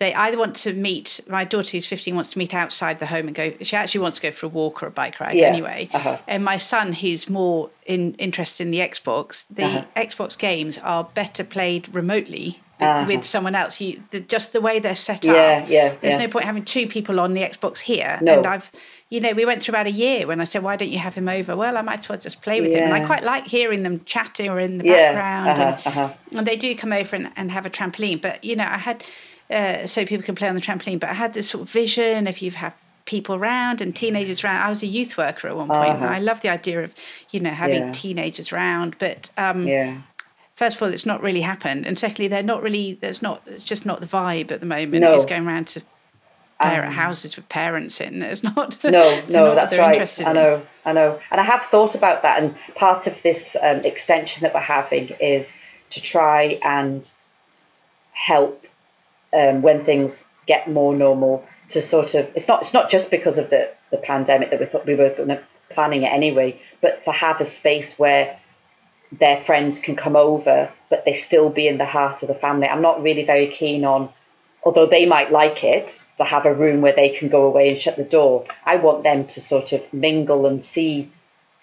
they either want to meet my daughter who's 15 wants to meet outside the home and go she actually wants to go for a walk or a bike ride yeah. anyway uh-huh. and my son who's more in, interested in the xbox the uh-huh. xbox games are better played remotely uh-huh. with someone else you the, just the way they're set yeah, up yeah there's yeah. no point having two people on the xbox here no. and i've you know we went through about a year when i said why don't you have him over well i might as well just play with yeah. him and i quite like hearing them chatting or in the background uh-huh, and, uh-huh. and they do come over and, and have a trampoline but you know i had uh, so people can play on the trampoline. But I had this sort of vision if you have people around and teenagers around. I was a youth worker at one point, uh-huh. and I love the idea of you know having yeah. teenagers around. But um, yeah. First of all, it's not really happened, and secondly, they're not really. There's not. It's just not the vibe at the moment. No. It's going around to parent um, houses with parents in. It's not. No, no, that's right. I know, I know, and I have thought about that. And part of this um, extension that we're having is to try and help um, when things get more normal to sort of it's not it's not just because of the the pandemic that we thought we were planning it anyway, but to have a space where their friends can come over, but they still be in the heart of the family. I'm not really very keen on, although they might like it, to have a room where they can go away and shut the door. I want them to sort of mingle and see,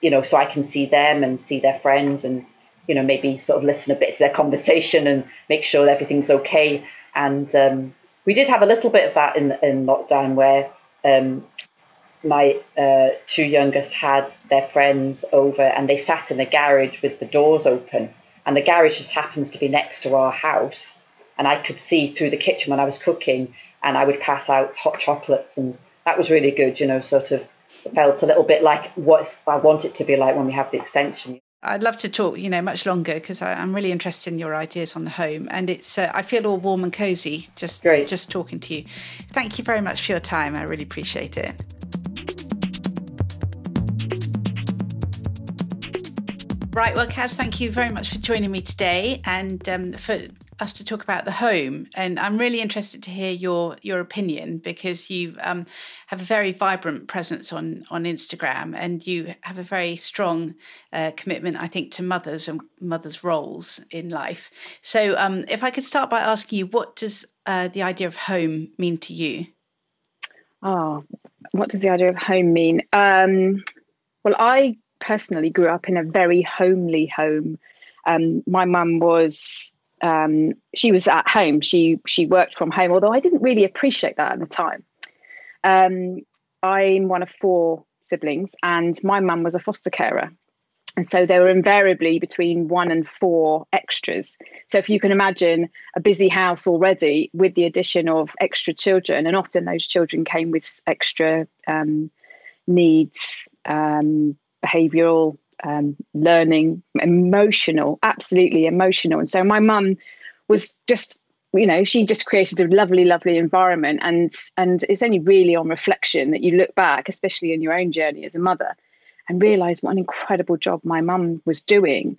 you know, so I can see them and see their friends and, you know, maybe sort of listen a bit to their conversation and make sure everything's okay. And um, we did have a little bit of that in, in lockdown where um, my uh, two youngest had their friends over and they sat in the garage with the doors open. And the garage just happens to be next to our house. And I could see through the kitchen when I was cooking and I would pass out hot chocolates. And that was really good, you know, sort of felt a little bit like what I want it to be like when we have the extension. I'd love to talk, you know, much longer because I'm really interested in your ideas on the home, and it's uh, I feel all warm and cozy just Great. just talking to you. Thank you very much for your time. I really appreciate it. Right, well, Kaz, thank you very much for joining me today and um, for us to talk about the home. And I'm really interested to hear your your opinion because you um, have a very vibrant presence on on Instagram, and you have a very strong uh, commitment, I think, to mothers and mothers' roles in life. So, um, if I could start by asking you, what does uh, the idea of home mean to you? Oh, what does the idea of home mean? Um, well, I personally grew up in a very homely home. Um, my mum was um, she was at home. She she worked from home, although I didn't really appreciate that at the time. Um, I'm one of four siblings, and my mum was a foster carer. And so there were invariably between one and four extras. So if you can imagine a busy house already with the addition of extra children, and often those children came with extra um, needs, um, behavioral um, learning, emotional, absolutely emotional. And so my mum was just, you know, she just created a lovely, lovely environment. And and it's only really on reflection that you look back, especially in your own journey as a mother, and realise what an incredible job my mum was doing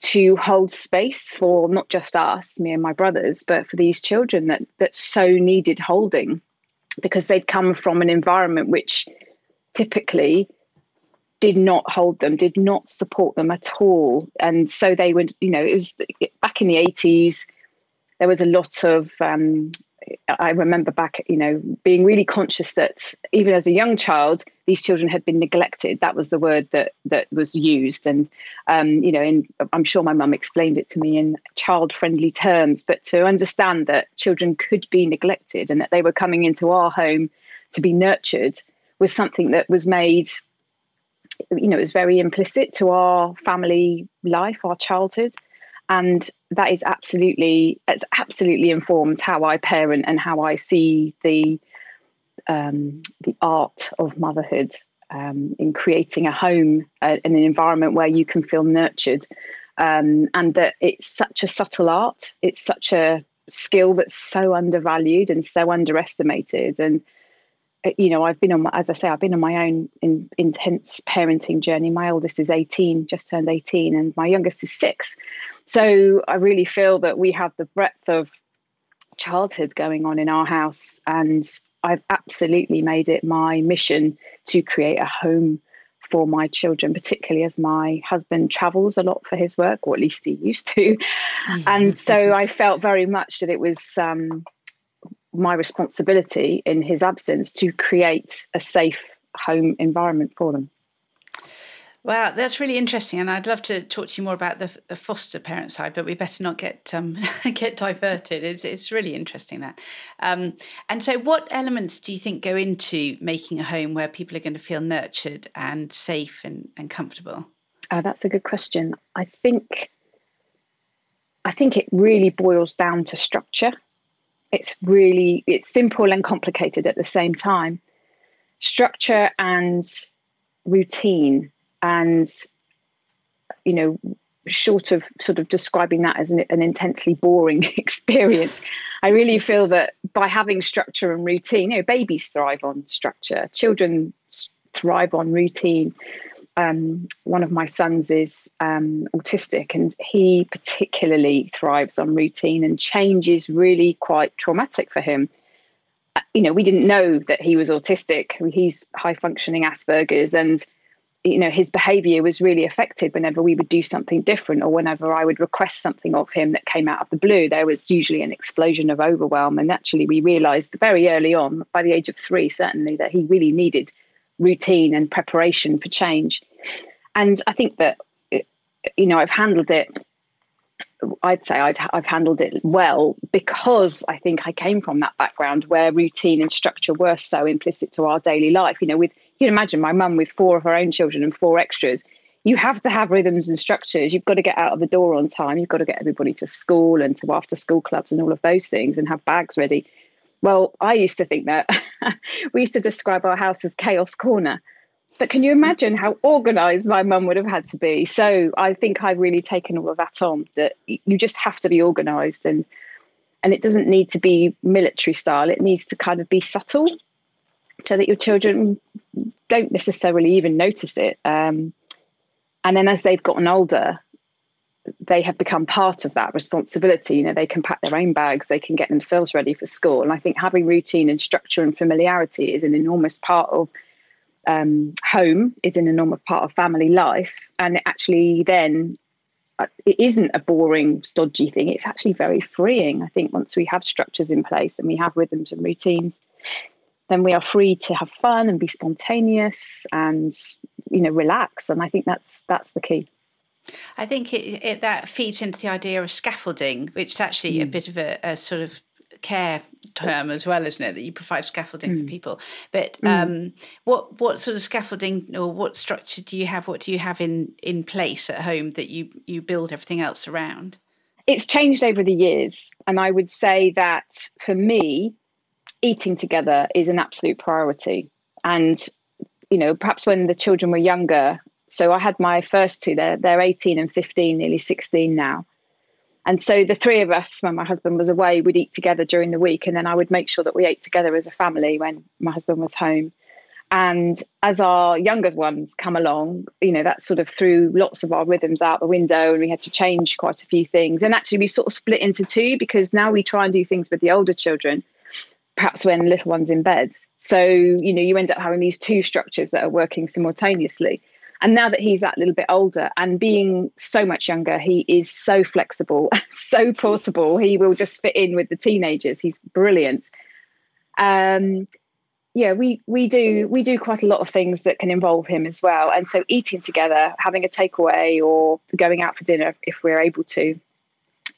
to hold space for not just us, me and my brothers, but for these children that that so needed holding, because they'd come from an environment which typically did not hold them, did not support them at all. And so they would, you know, it was back in the 80s, there was a lot of, um, I remember back, you know, being really conscious that even as a young child, these children had been neglected. That was the word that that was used, and um, you know, and I'm sure my mum explained it to me in child-friendly terms. But to understand that children could be neglected and that they were coming into our home to be nurtured was something that was made you know, it's very implicit to our family life, our childhood. And that is absolutely, it's absolutely informed how I parent and how I see the um, the art of motherhood um, in creating a home uh, and an environment where you can feel nurtured. Um, and that it's such a subtle art. It's such a skill that's so undervalued and so underestimated. And you know, I've been on, my, as I say, I've been on my own in, intense parenting journey. My oldest is 18, just turned 18, and my youngest is six. So I really feel that we have the breadth of childhood going on in our house. And I've absolutely made it my mission to create a home for my children, particularly as my husband travels a lot for his work, or at least he used to. Mm-hmm. And so I felt very much that it was um, my responsibility in his absence to create a safe home environment for them. Wow, that's really interesting, and I'd love to talk to you more about the, the foster parent side, but we better not get um, get diverted. It's it's really interesting that. Um, and so, what elements do you think go into making a home where people are going to feel nurtured and safe and, and comfortable? Uh, that's a good question. I think I think it really boils down to structure. It's really it's simple and complicated at the same time. Structure and routine and you know short of sort of describing that as an, an, intensely boring experience i really feel that by having structure and routine you know babies thrive on structure children thrive on routine um, one of my sons is um, autistic and he particularly thrives on routine and change is really quite traumatic for him. Uh, you know we didn't know that he was autistic. He's high functioning asperger's and you know his behavior was really affected whenever we would do something different or whenever i would request something of him that came out of the blue. There was usually an explosion of overwhelm and actually we realized very early on by the age of 3 certainly that he really needed routine and preparation for change and i think that you know i've handled it I'd say i have handled it well because I think I came from that background where routine and structure were so implicit to our daily life. You know, with you can imagine my mum with four of her own children and four extras. You have to have rhythms and structures. You've got to get out of the door on time. You've got to get everybody to school and to after school clubs and all of those things and have bags ready. Well, I used to think that we used to describe our house as chaos corner. But can you imagine how organized my mum would have had to be? So I think I've really taken all of that on that you just have to be organized and and it doesn't need to be military style. It needs to kind of be subtle so that your children don't necessarily even notice it. Um, and then as they've gotten older, they have become part of that responsibility. You know, they can pack their own bags, they can get themselves ready for school. And I think having routine and structure and familiarity is an enormous part of um, home, is an enormous part of family life. And it actually, then uh, it isn't a boring, stodgy thing. It's actually very freeing. I think once we have structures in place and we have rhythms and routines, then we are free to have fun and be spontaneous and you know relax and i think that's that's the key i think it, it that feeds into the idea of scaffolding which is actually mm. a bit of a, a, sort of care term as well isn't it that you provide scaffolding mm. for people but mm. um, what what sort of scaffolding or what structure do you have what do you have in in place at home that you you build everything else around it's changed over the years and i would say that for me eating together is an absolute priority. And, you know, perhaps when the children were younger, so I had my first two, they're, they're 18 and 15, nearly 16 now. And so the three of us, when my husband was away, we'd eat together during the week. And then I would make sure that we ate together as a family when my husband was home. And as our youngest ones come along, you know, that sort of threw lots of our rhythms out the window and we had to change quite a few things. And actually, we sort of split into two because now we try and do things with the older children perhaps when little one's in bed. So, you know, you end up having these two structures that are working simultaneously. And now that he's that little bit older and being so much younger, he is so flexible, so portable. He will just fit in with the teenagers. He's brilliant. Um, yeah, we we do we do quite a lot of things that can involve him as well. And so eating together, having a takeaway, or going out for dinner if we're able to,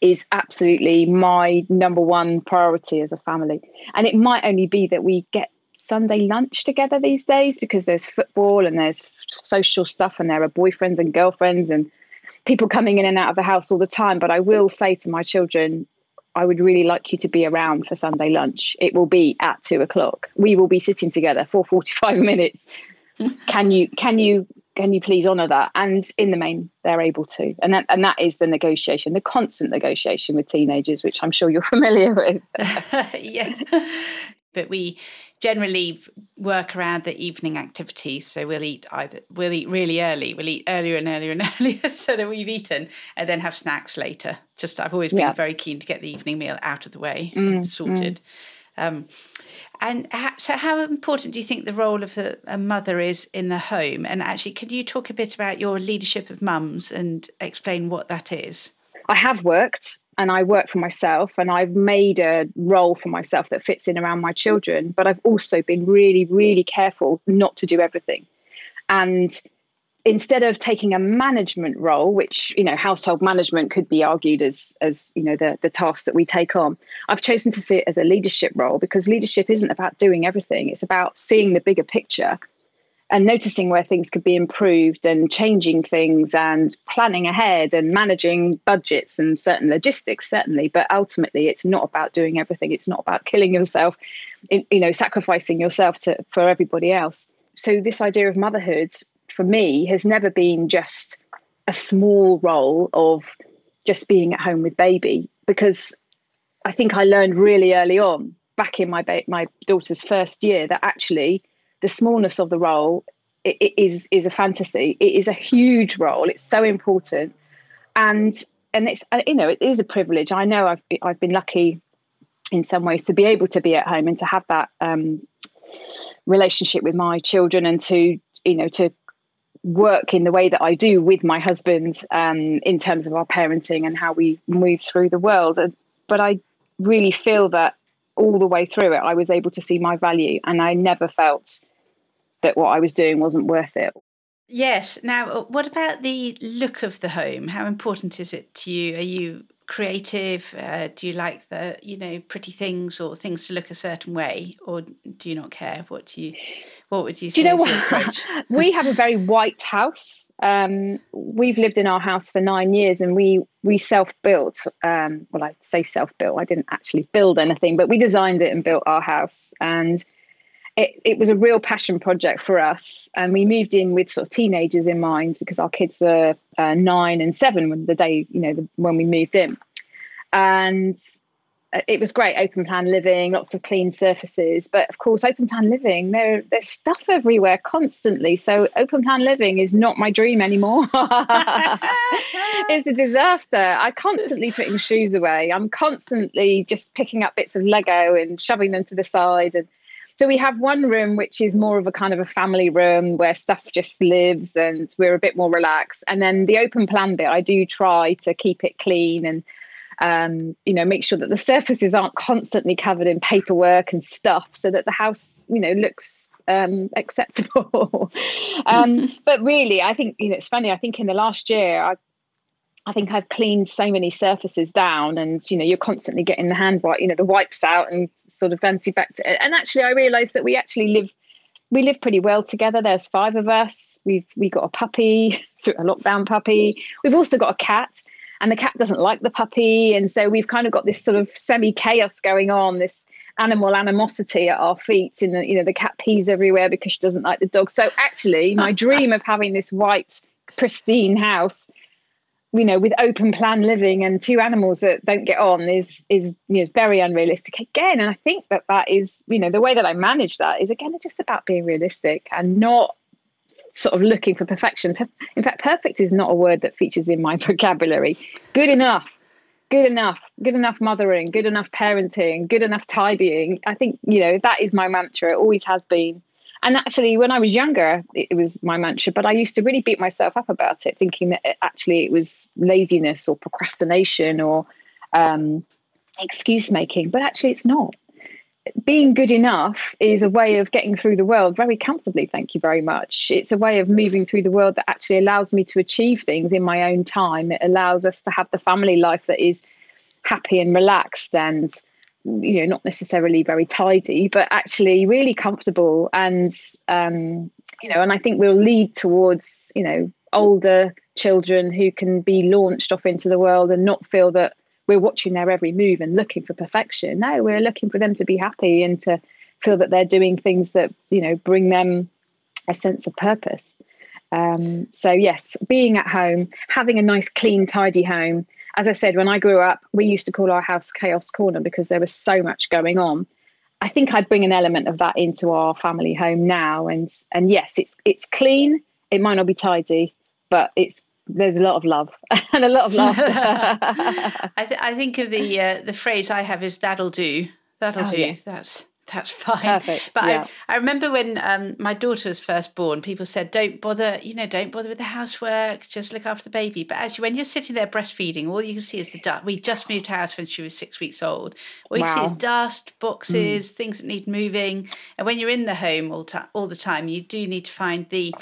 is absolutely my number one priority as a family. And it might only be that we get Sunday lunch together these days because there's football and there's social stuff and there are boyfriends and girlfriends and people coming in and out of the house all the time. But I will say to my children, I would really like you to be around for Sunday lunch. It will be at two o'clock. We will be sitting together for 45 minutes. can you can you can you please honor that and in the main they're able to and that and that is the negotiation the constant negotiation with teenagers which i'm sure you're familiar with yes but we generally work around the evening activities. So we'll eat either we'll eat really early, we'll eat earlier and earlier and earlier so that we've eaten, and then have snacks later. Just I've always been yeah. very keen to get the evening meal out of the way, mm, sorted. Mm. Um, and so, how important do you think the role of a, a, mother is in the home? And actually, could you talk a bit about your leadership of mums and explain what that is? I have worked and I work for myself and I've made a role for myself that fits in around my children. But I've also been really, really careful not to do everything. And instead of taking a management role, which you know household management could be argued as as you know the the task that we take on, I've chosen to see it as a leadership role because leadership isn't about doing everything. It's about seeing the bigger picture and noticing where things could be improved and changing things and planning ahead and managing budgets and certain logistics certainly. But ultimately it's not about doing everything. It's not about killing yourself you know sacrificing yourself to for everybody else. So this idea of motherhood for me has never been just a small role of just being at home with baby because i think i learned really early on back in my ba- my daughter's first year that actually the smallness of the role it, it is is a fantasy. It is a huge role. It's so important, and and it's uh, you know it is a privilege. I know I've I've been lucky in some ways to be able to be at home and to have that um, relationship with my children and to you know to work in the way that I do with my husband um, in terms of our parenting and how we move through the world. But I really feel that all the way through it, I was able to see my value, and I never felt that what I was doing wasn't worth it. Yes. Now, uh, what about the look of the home? How important is it to you? Are you creative? Uh, do you like the you know pretty things or things to look a certain way, or do you not care? What do you what would you say? Do you know what? we have a very white house. Um, we've lived in our house for nine years, and we we self built. Um, well, I say self built. I didn't actually build anything, but we designed it and built our house and it, it was a real passion project for us. And we moved in with sort of teenagers in mind because our kids were uh, nine and seven when the day, you know, the, when we moved in. And uh, it was great open plan living lots of clean surfaces. But of course open plan living there there's stuff everywhere constantly. So open plan living is not my dream anymore. It's a disaster. I'm constantly putting shoes away. I'm constantly just picking up bits of lego and shoving them to the side and so we have one room which is more of a kind of a family room where stuff just lives and we're a bit more relaxed. And then the open plan bit, I do try to keep it clean and um, you know, make sure that the surfaces aren't constantly covered in paperwork and stuff so that the house, you know, looks um, acceptable. um, but really, I think, you know, it's funny, I think in the last year, I I think I've cleaned so many surfaces down, and you know, you're constantly getting the hand wipe, you know, the wipes out and sort of empty back to. And actually, I realised that we actually live, we live pretty well together. There's five of us. We've we got a puppy, a lockdown puppy. We've also got a cat, and the cat doesn't like the puppy, and so we've kind of got this sort of semi chaos going on. This animal animosity at our feet, and you know, the cat pees everywhere because she doesn't like the dog. So actually, my dream of having this white, pristine house you know with open plan living and two animals that don't get on is is you know very unrealistic again. And i think that that is you know the way that i manage that is again just about being realistic and not sort of looking for perfection. In fact perfect is not a word that features in my vocabulary. Good enough good enough good enough mothering good enough parenting good enough tidying. I think you know that is my mantra. It always has been and actually, when I was younger, it was my mantra, but I used to really beat myself up about it, thinking that it, actually it was laziness or procrastination or um, excuse making. But actually, it's not. Being good enough is a way of getting through the world very comfortably. Thank you very much. It's a way of moving through the world that actually allows me to achieve things in my own time. It allows us to have the family life that is happy and relaxed and you know not necessarily very tidy but actually really comfortable and um, you know and i think we'll lead towards you know older children who can be launched off into the world and not feel that we're watching their every move and looking for perfection. No we're looking for them to be happy and to feel that they're doing things that you know bring them a sense of purpose. Um, so yes being at home having a nice clean tidy home as I said, when I grew up, we used to call our house Chaos Corner because there was so much going on. I think I bring an element of that into our family home now, and and yes, it's it's clean. It might not be tidy, but it's there's a lot of love and a lot of laughter. I, th- I think of the uh, the phrase I have is "that'll do." That'll oh, do. Yes. That's that's fine. Perfect. But yeah. I, I remember when um, my daughter was first born, people said, "Don't bother, you know, don't bother with the housework. Just look after the baby." But as when you're sitting there breastfeeding, all you can see is the dust. We just moved house when she was six weeks old. All you wow. see is dust, boxes, mm. things that need moving. And when you're in the home all, ta- all the time, you do need to find the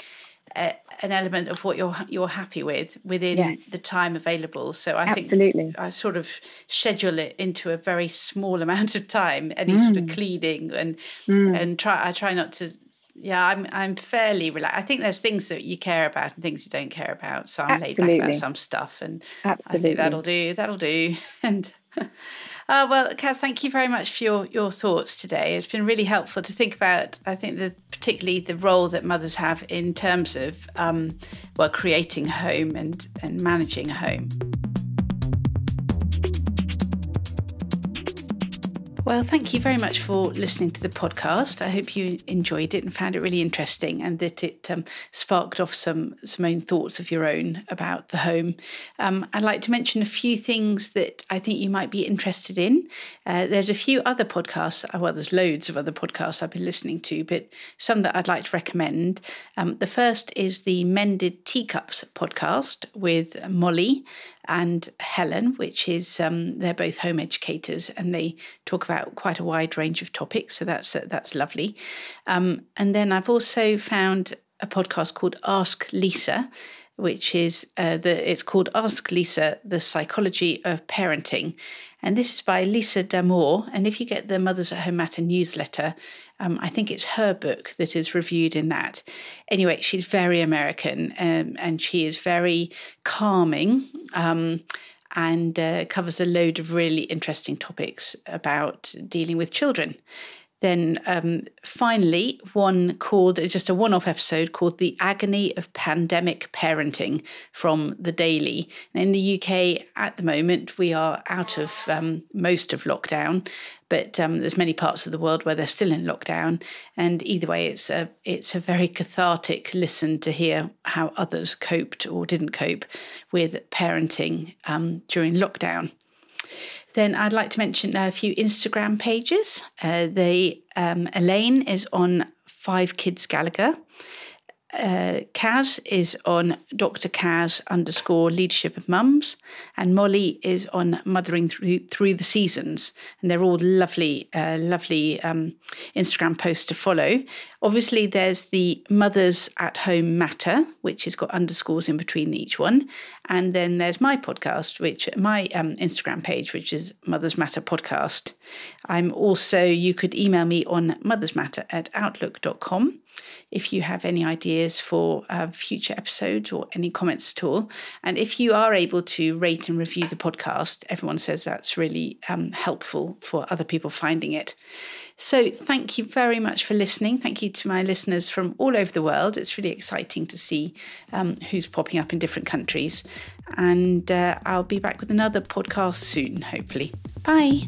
uh, an element of what you're you're happy with within yes. the time available. So I Absolutely. think I sort of schedule it into a very small amount of time, any mm. sort of mm. cleaning and mm. and try. I try not to. Yeah, I'm I'm fairly relaxed. I think there's things that you care about and things you don't care about. So I'm Absolutely. laid back about some stuff, and Absolutely. I think that'll do. That'll do. And uh, well, Kaz, thank you very much for your, your thoughts today. It's been really helpful to think about, I think, the, particularly the role that mothers have in terms of, um, well, creating home and, and managing a home. Well, thank you very much for listening to the podcast. I hope you enjoyed it and found it really interesting, and that it um, sparked off some some own thoughts of your own about the home. Um, I'd like to mention a few things that I think you might be interested in. Uh, there's a few other podcasts. Uh, well, there's loads of other podcasts I've been listening to, but some that I'd like to recommend. Um, the first is the Mended Teacups podcast with Molly and Helen, which is um, they're both home educators and they talk about quite a wide range of topics. So that's uh, that's lovely. Um, and then I've also found a podcast called Ask Lisa, which is uh, the it's called Ask Lisa: The Psychology of Parenting, and this is by Lisa Damour. And if you get the Mothers at Home Matter newsletter, um, I think it's her book that is reviewed in that. Anyway, she's very American um, and she is very calming. Um, and uh, covers a load of really interesting topics about dealing with children. Then um, finally, one called just a one off episode called The Agony of Pandemic Parenting from The Daily. And in the UK at the moment, we are out of um, most of lockdown, but um, there's many parts of the world where they're still in lockdown. And either way, it's a, it's a very cathartic listen to hear how others coped or didn't cope with parenting um, during lockdown. Then I'd like to mention a few Instagram pages. Uh, the um, Elaine is on Five Kids Gallagher uh, Kaz is on Dr. Kaz underscore leadership of mums, and Molly is on mothering through through the seasons, and they're all lovely, uh, lovely um, Instagram posts to follow. Obviously, there's the Mothers at Home Matter, which has got underscores in between each one, and then there's my podcast, which my um, Instagram page, which is Mothers Matter Podcast. I'm also you could email me on mothersmatter at outlook.com if you have any ideas for uh, future episodes or any comments at all. And if you are able to rate and review the podcast, everyone says that's really um, helpful for other people finding it. So, thank you very much for listening. Thank you to my listeners from all over the world. It's really exciting to see um, who's popping up in different countries. And uh, I'll be back with another podcast soon, hopefully. Bye.